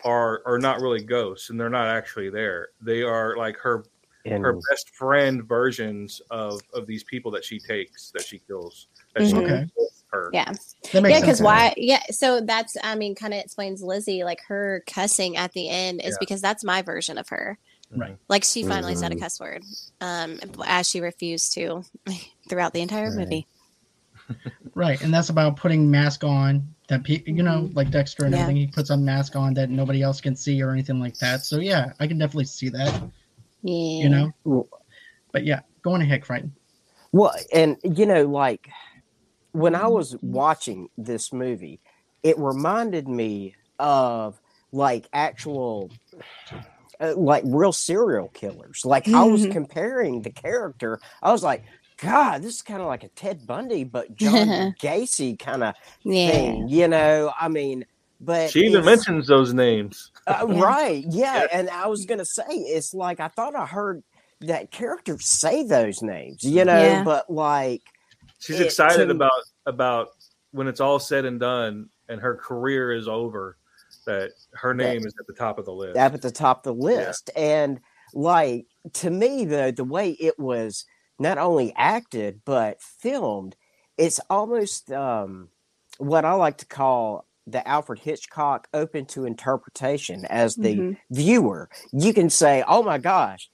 are are not really ghosts and they're not actually there they are like her And her best friend versions of of these people that she takes that she kills that she Mhm. Okay. takes her Yeah. that yeah, because why? Yeah, so that's I mean, kind of explains Lizzie like her cussing at the end is Yeah. because that's my version of her. Right. Like she finally said a Mhm. cuss word, um, as she refused to throughout the entire Right. movie. Right, and that's about putting mask on that pe- you know, like Dexter and Yeah. everything. He puts a mask on that nobody else can see or anything like that. So yeah, I can definitely see that. Yeah, You know, Well- but yeah, going on ahead, Crichton. Well, and you know, like when I was watching this movie, it reminded me of like actual, uh, like real serial killers. Like I was Mhm. comparing the character. I was like, God, this is kind of like a Ted Bundy, but John Gacy kind of yeah, thing. You know, I mean, but she even mentions those names uh, right, yeah. Yeah. And I was gonna say, it's like I thought I heard that character say those names, you know, Yeah. but like. she's It- excited to- about about when it's all said and done and her career is over that her name is at the top of the list up at the top of the list. And like to me, though, the way it was not only acted but filmed, it's almost um, what I like to call the Alfred Hitchcock open to interpretation as the Mhm. viewer. You can say, "Oh my gosh."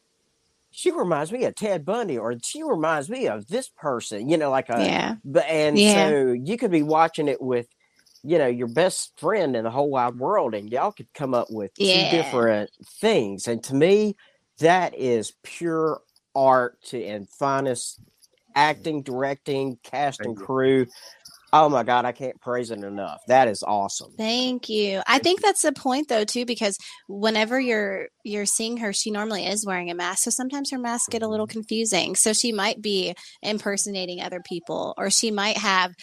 She reminds me of Ted Bundy, or she reminds me of this person, you know, like a yeah, but and Yeah. so you could be watching it with, you know, your best friend in the whole wide world, and y'all could come up with Yeah. two different things. And to me, that is pure art to and finest mm-hmm. acting, directing, cast, and Thank you. crew. Oh my God, I can't praise it enough. That is awesome. Thank you. I think that's the point though too because whenever you're you're seeing her she normally is wearing a mask so sometimes her masks get a little mm-hmm. confusing. So she might be impersonating other people or she might have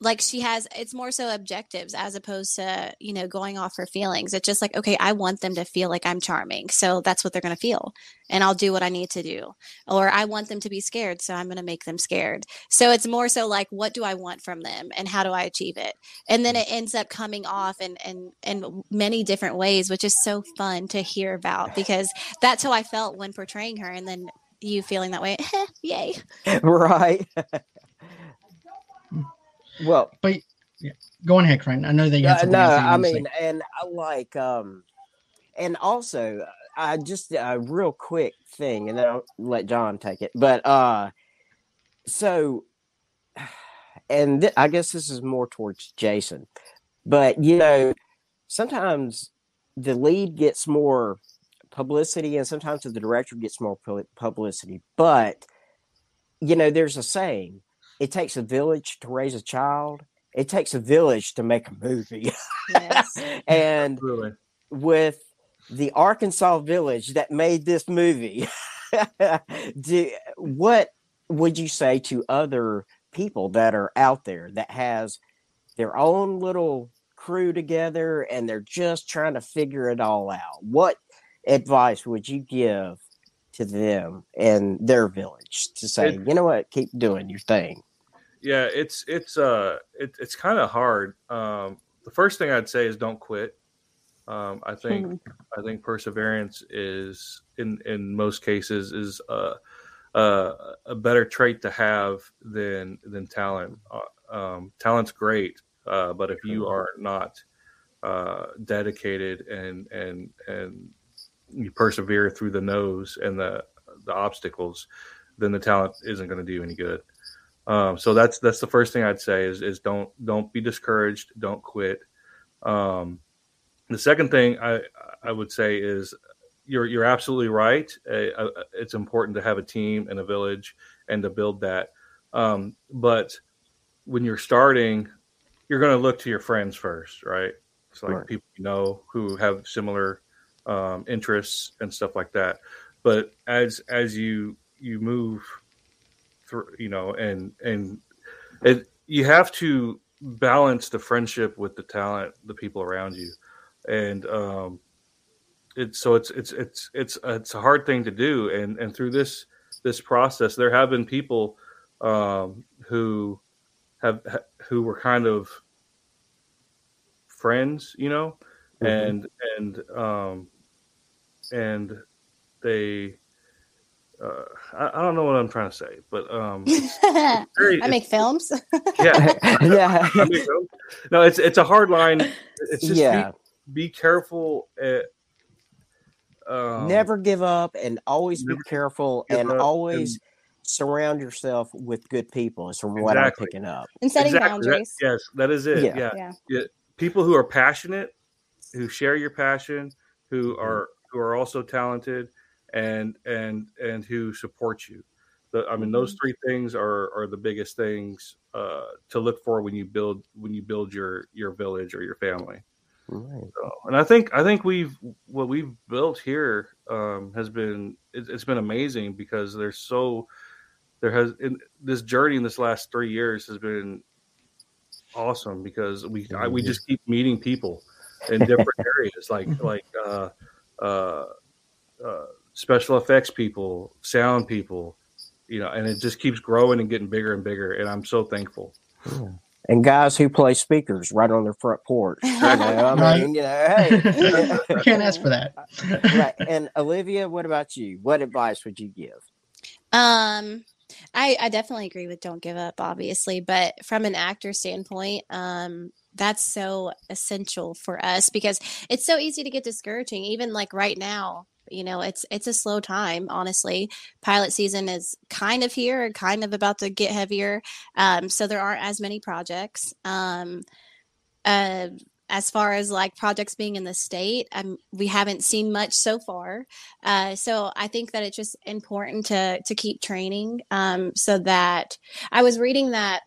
like she has it's more so objectives as opposed to, you know, going off her feelings. It's just like okay, I want them to feel like I'm charming. So that's what they're going to feel. And I'll do what I need to do. Or I want them to be scared, so I'm going to make them scared. So it's more so like what do I want from them and how do I achieve it? and then it ends up coming off in, in in many different ways which is so fun to hear about because that's how i felt when portraying her and then you feeling that way yay right. well, but Go on ahead, Crichton. I know that you Uh, had something no, else that you I to say. mean, and I like, um, and also, I just a real quick thing, and then I'll let John take it. But uh, so, and th- I guess this is more towards Jason, but you know, sometimes the lead gets more publicity, and sometimes the director gets more publicity. But you know, there's a saying: it takes a village to raise a child. It takes a village to make a movie. yes and Really. with the Arkansas village that made this movie, do, what would you say to other people that are out there that has their own little crew together and they're just trying to figure it all out? What advice would you give to them and their village to say, It- you know what, keep doing your thing? Yeah, it's it's uh it, it's kind of hard. Um, the first thing I'd say is don't quit. Um, I think Mhm. I think perseverance is in in most cases is a a, a better trait to have than than talent. Uh, um, talent's great, uh, but if you are not uh, dedicated and and and you persevere through the nose and the the obstacles, then the talent isn't going to do any good. Um, so that's that's the first thing I'd say is is don't don't be discouraged, don't quit. Um, the second thing I I would say is you're you're absolutely right. Uh, uh, it's important to have a team and a village and to build that. Um, but when you're starting, you're going to look to your friends first, right? So like Right. people you know who have similar um, interests and stuff like that. But as as you you move through, you know, and and it you have to balance the friendship with the talent, the people around you, and um, it's so it's it's it's it's it's a hard thing to do, and and through this this process, there have been people um, who have who were kind of friends, you know, Mhm. and and um, and they. Uh, I, I don't know what I'm trying to say, but um, I very, make films. yeah, yeah. I mean, no, it's it's a hard line. It's just yeah. be, be careful. At, um, never give up and always be careful and up always surround yourself with good people is from what I'm picking up. and setting exactly, that- boundaries. yes, that is it. Yeah. Yeah. Yeah. people who are passionate, who share your passion, who Mhm. are who are also talented, and and and who support you. The, I mean, those three things are are the biggest things uh, to look for when you build when you build your your village or your family. Right. So, and I think I think we've what we've built here um, has been it, it's been amazing because there's so there has in this journey in this last three years has been awesome because we I, we just keep meeting people in different areas like like uh, uh, uh, special effects people, sound people, you know, and it just keeps growing and getting bigger and bigger, and I'm so thankful. Yeah. And guys who play speakers right on their front porch. You know, I Right. mean, you know, hey. You can't ask for that. right. And Olivia, what about you? What advice would you give? Um, I I definitely agree with don't give up, obviously, but from an actor standpoint, um, that's so essential for us because it's so easy to get discouraging. Even like right now, you know, it's it's a slow time. Honestly, pilot season is kind of here, kind of about to get heavier. Um, so there aren't as many projects. Um, uh, as far as like projects being in the state, um, we haven't seen much so far. Uh, so I think that it's just important to to keep training, um, so that I was reading that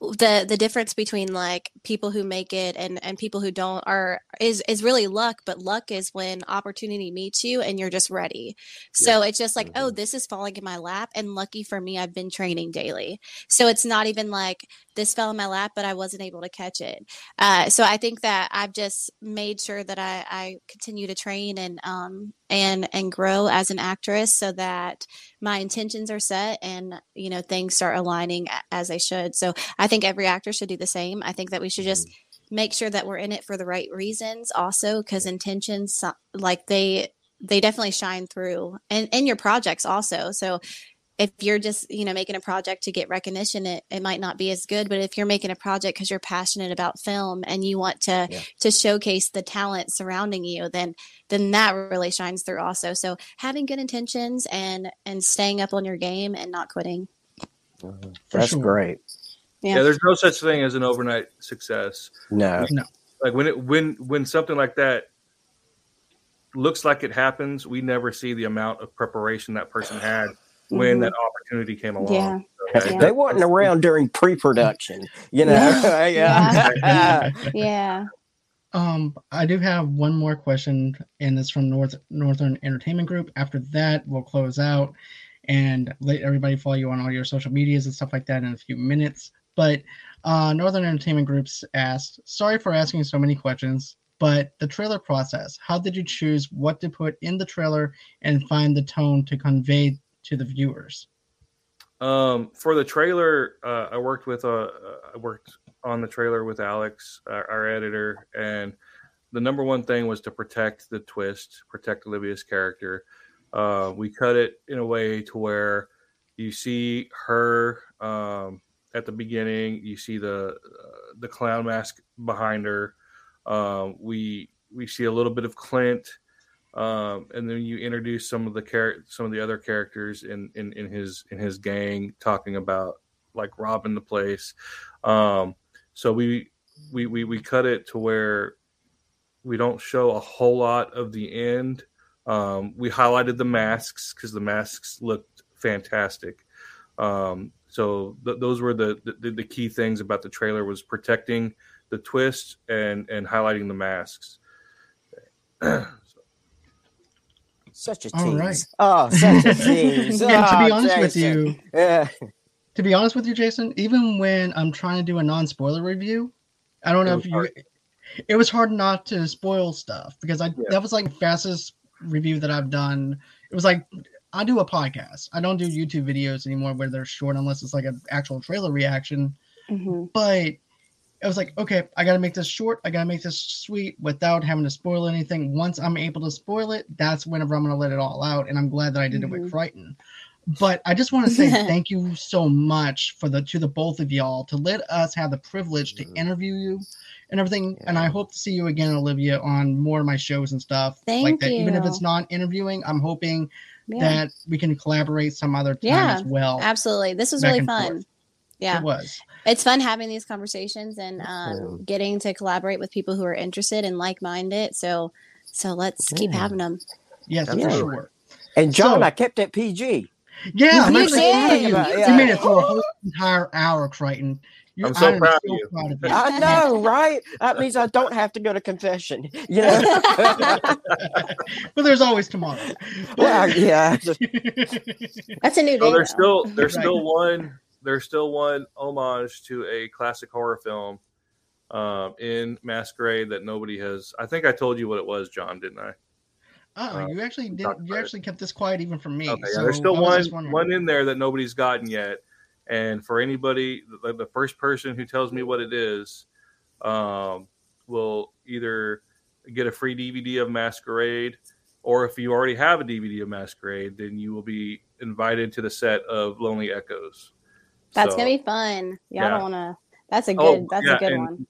the the difference between like people who make it and and people who don't are is is really luck but luck is when opportunity meets you and you're just ready. So it's just like oh Mhm. this is falling in my lap and lucky for me i've been training daily. So it's not even like this fell in my lap but i wasn't able to catch it. Uh, so i think that i've just made sure that i i continue to train and um and and grow as an actress so that my intentions are set and you know things start aligning as they should. So i think every actor should do the same. I think that we should just make sure that we're in it for the right reasons also because intentions like they they definitely shine through and in your projects also. So if you're just you know making a project to get recognition it, it might not be as good but if you're making a project because you're passionate about film and you want to Yeah. to showcase the talent surrounding you then then that really shines through also so having good intentions and and staying up on your game and not quitting Mhm. For That's sure. great. Yeah. Yeah. there's no such thing as an overnight success. No. Like when it when when something like that looks like it happens, we never see the amount of preparation that person had when Mhm. that opportunity came along. Yeah. So, Yeah. They weren't around during pre-production, you know. Yeah. yeah. yeah Um, I do have one more question, and it's from North Northern Entertainment Group. After that, we'll close out and let everybody follow you on all your social medias and stuff like that in a few minutes. But uh, Northern Entertainment Groups asked, "Sorry for asking so many questions, but the trailer process. How did you choose what to put in the trailer and find the tone to convey to the viewers?" Um, for the trailer, uh, I worked with uh, I worked on the trailer with Alex, our, our editor, and the number one thing was to protect the twist, protect Olivia's character. Uh, we cut it in a way to where you see her um, at the beginning, you see the uh, the clown mask behind her. Um, we we see a little bit of Clint um, and then you introduce some of the char- some of the other characters in, in in his in his gang talking about like robbing the place. Um, so we, we we we cut it to where we don't show a whole lot of the end. Um, we highlighted the masks because the masks looked fantastic. Um, so th- those were the, the the key things about the trailer was protecting the twist and and highlighting the masks Such a All tease. right. Oh, such a tease. and to be Oh, honest with you, Yeah. to be honest with you, Jason, even when I'm trying to do a non-spoiler review, I don't know if you. hard. It was hard not to spoil stuff because I Yeah. that was like the fastest review that I've done. It was like I do a podcast. I don't do YouTube videos anymore where they're short unless it's like an actual trailer reaction. hmm But I was like, okay, I got to make this short. I got to make this sweet without having to spoil anything. Once I'm able to spoil it, that's whenever I'm going to let it all out. And I'm glad that I did it Mhm. with Crichton. But I just want to say thank you so much for the to the both of y'all to let us have the privilege to interview you and everything. And I hope to see you again, Olivia, on more of my shows and stuff like Thank that. Even if it's not interviewing, I'm hoping yeah that we can collaborate some other time Yeah, as well. absolutely this was really fun forth. Yeah It was. it's fun having these conversations and um, getting to collaborate with people who are interested and like-minded so so let's keep having them Yes, for sure. And John, So- I kept it PG. Yeah, You actually did. you. You You did. made it for a whole entire hour, Crichton. You, I'm so I am proud of so you. proud of you. I know, right? That means I don't have to go to confession. You know? but there's always tomorrow. well, yeah. that's a new So day there's though. still there's Right. still one there's still one homage to a classic horror film um, in Masquerade that nobody has. I think I told you what it was, John, didn't I? Oh, Uh, you actually did. You actually kept this quiet even from me. Okay, yeah, there's still one one in there that nobody's gotten yet. And for anybody, the, the first person who tells me what it is, um, will either get a free DVD of Masquerade, or if you already have a DVD of Masquerade, then you will be invited to the set of Lonely Echoes. That's So- gonna be fun yeah, i yeah. don't want to that's a good Oh, that's yeah, a good one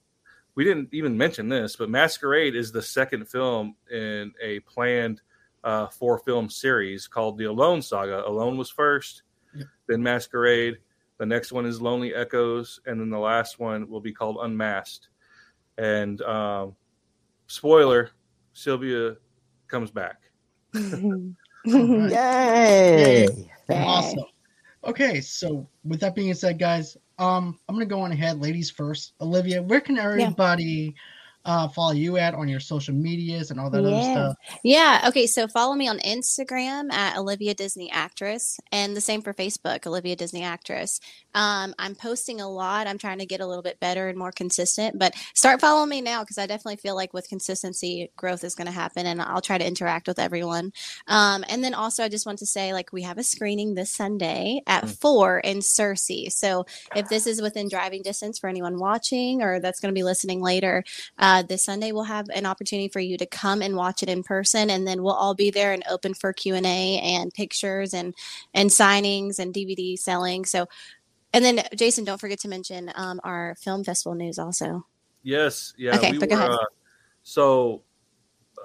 We didn't even mention this, but Masquerade is the second film in a planned uh, four film series called the Alone Saga. Alone was first, Yep. then Masquerade. The next one is Lonely Echoes, and then the last one will be called Unmasked. And um, spoiler, Sylvia comes back. Alright. Yay! Awesome. Okay, so with that being said, guys, um, I'm gonna go on ahead, ladies first. Olivia, where can everybody uh follow you at on your social medias and all that other stuff? Yeah. Okay. So follow me on Instagram at Olivia Disney Actress, and the same for Facebook, Olivia Disney Actress. Um, I'm posting a lot. I'm trying to get a little bit better and more consistent, but start following me now because I definitely feel like with consistency, growth is going to happen, and I'll try to interact with everyone. Um, and then also, I just want to say, like, we have a screening this Sunday at Mm. four in Searcy. So if this is within driving distance for anyone watching or that's going to be listening later, uh, this Sunday we'll have an opportunity for you to come and watch it in person, and then we'll all be there and open for Q and A and pictures and and signings and DVD selling. So, and then Jason, don't forget to mention um, our film festival news also. Yes, yeah. Okay, we but go ahead. Uh, so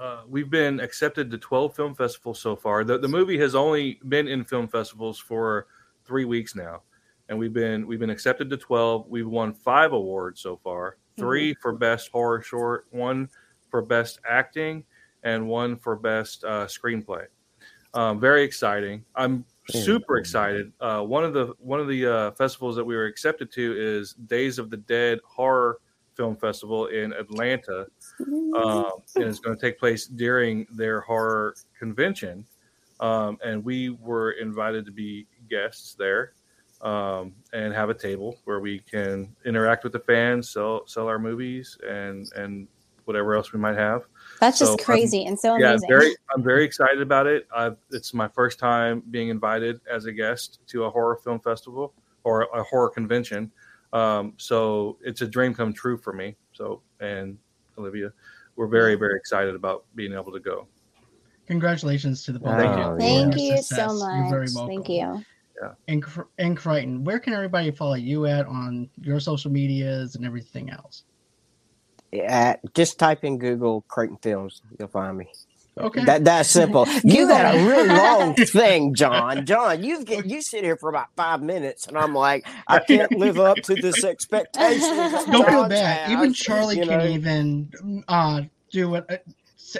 uh, we've been accepted to 12 film festivals so far. The, the movie has only been in film festivals for three weeks now, and we've been we've been accepted to 12. We've won five awards so far: 3 for best horror short, one for best acting, and one for best uh, screenplay. Um, very exciting. I'm super excited. Uh, one of the one of the uh, festivals that we were accepted to is Days of the Dead Horror Film Festival in Atlanta, um, and it's going to take place during their horror convention. Um, and we were invited to be guests there um, and have a table where we can interact with the fans, sell sell our movies, and and whatever else we might have That's just So, um, crazy and so yeah, amazing. very. I'm very excited about it. I've, it's my first time being invited as a guest to a horror film festival or a horror convention. Um, so it's a dream come true for me. So and Olivia, we're very very excited about being able to go. Congratulations to the both Thank you. Thank your you success. so You're very much. welcome. Thank you. And, Cr- and Crichton, where can everybody follow you at on your social medias and everything else? Yeah, just type in Google Creighton Films, you'll find me. Okay. That that's simple. You got a me. really long thing, John. John, you get you sit here for about five minutes, and I'm like, I can't live up to this expectation. that Don't feel bad. has, Even Charlie you can know? even uh, do it.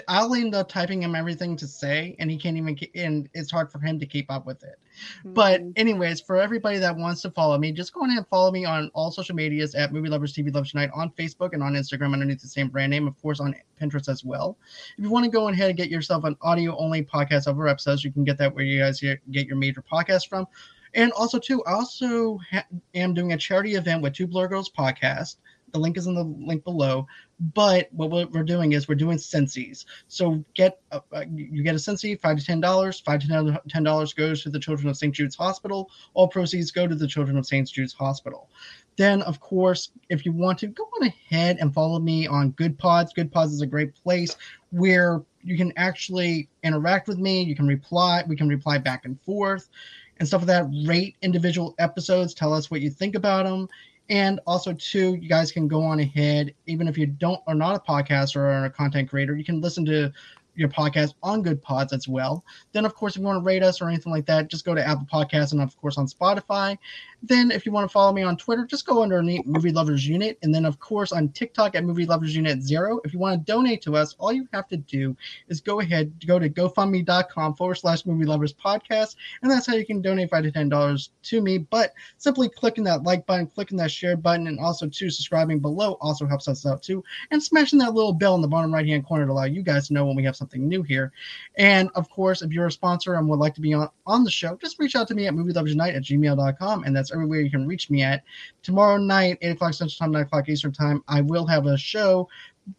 I'll end up typing him everything to say, and he can't even. And it's hard for him to keep up with it. But Mhm. anyways, for everybody that wants to follow me, just go ahead and follow me on all social medias at Movie Lovers TV Loves Tonight on Facebook and on Instagram underneath the same brand name, of course, on Pinterest as well. If you want to go ahead and get yourself an audio only podcast over episodes, you can get that where you guys get get your major podcast from. And also, too, I also ha- am doing a charity event with Two Blur Girls podcast. The link is in the link below. But what we're doing is we're doing sensies. So get a, uh, you get a sensi, five to ten dollars. Five to ten dollars goes to the Children of St. Jude's Hospital. All proceeds go to the Children of St. Jude's Hospital. Then, of course, if you want to, go on ahead and follow me on Goodpods. Good Pods is a great place where you can actually interact with me. You can reply. We can reply back and forth and stuff like that. Rate individual episodes. Tell us what you think about them. And also, too, you guys can go on ahead, even if you don't are not a podcaster or a content creator, you can listen to your podcast on Goodpods as well. Then, of course, if you want to rate us or anything like that, just go to Apple Podcasts and, of course, on Spotify. Then, if you want to follow me on Twitter, just go underneath Movie Lovers Unite. And then, of course, on TikTok at Movie Lovers Unite Zero. If you want to donate to us, all you have to do is go ahead, go to GoFundMe.com forward slash Movie Lovers Podcast. And that's how you can donate five to ten dollars to me. But simply clicking that like button, clicking that share button, and also to subscribing below also helps us out too. And smashing that little bell in the bottom right hand corner to allow you guys to know when we have something new here. And of course, if you're a sponsor and would like to be on, on the show, just reach out to me at movieloversunite at gmail.com. And that's everywhere you can reach me at. Tomorrow night, 8 o'clock Central Time, 9 o'clock Eastern Time, I will have a show,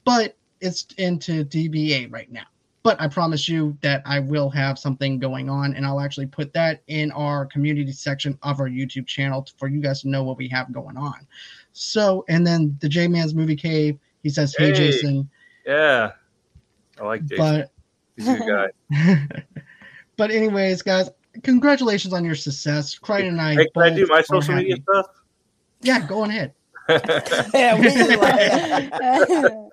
but it's into DBA right now. But I promise you that I will have something going on, and I'll actually put that in our community section of our YouTube channel for you guys to know what we have going on. So, and then the J Man's Movie Cave, he says, Hey, Hey. Jason. Yeah, I like Jason. But He's a good guy. but anyways, guys, congratulations on your success. Crichton and I. Hey, can I do my are social media stuff? Yeah, go on ahead. Yeah, we like,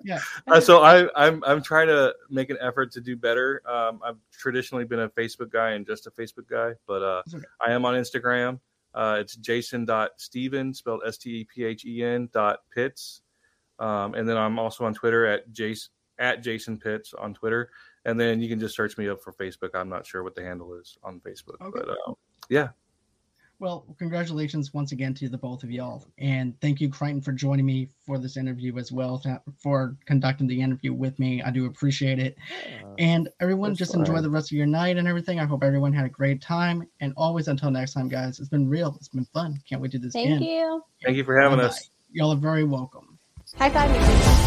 Uh, so I, I'm I'm trying to make an effort to do better. Um, I've traditionally been a Facebook guy and just a Facebook guy, but uh, okay. I am on Instagram. Uh, it's jason.steven, spelled S T E P H E N dot Pitts. Um, and then I'm also on Twitter at Jason at Jason Pitts on Twitter, and then you can just search me up for Facebook. I'm not sure what the handle is on Facebook, Okay. but uh, yeah, Well, congratulations once again to the both of y'all, and thank you, Crichton, for joining me for this interview as well, for conducting the interview with me. I do appreciate it. And everyone, That's just enjoy the rest of your night and everything. I hope everyone had a great time. And always, until next time, guys, it's been real. It's been fun. Can't wait to do this Thank again. you. thank you for having Bye-bye. us. Y'all are very welcome. High five me.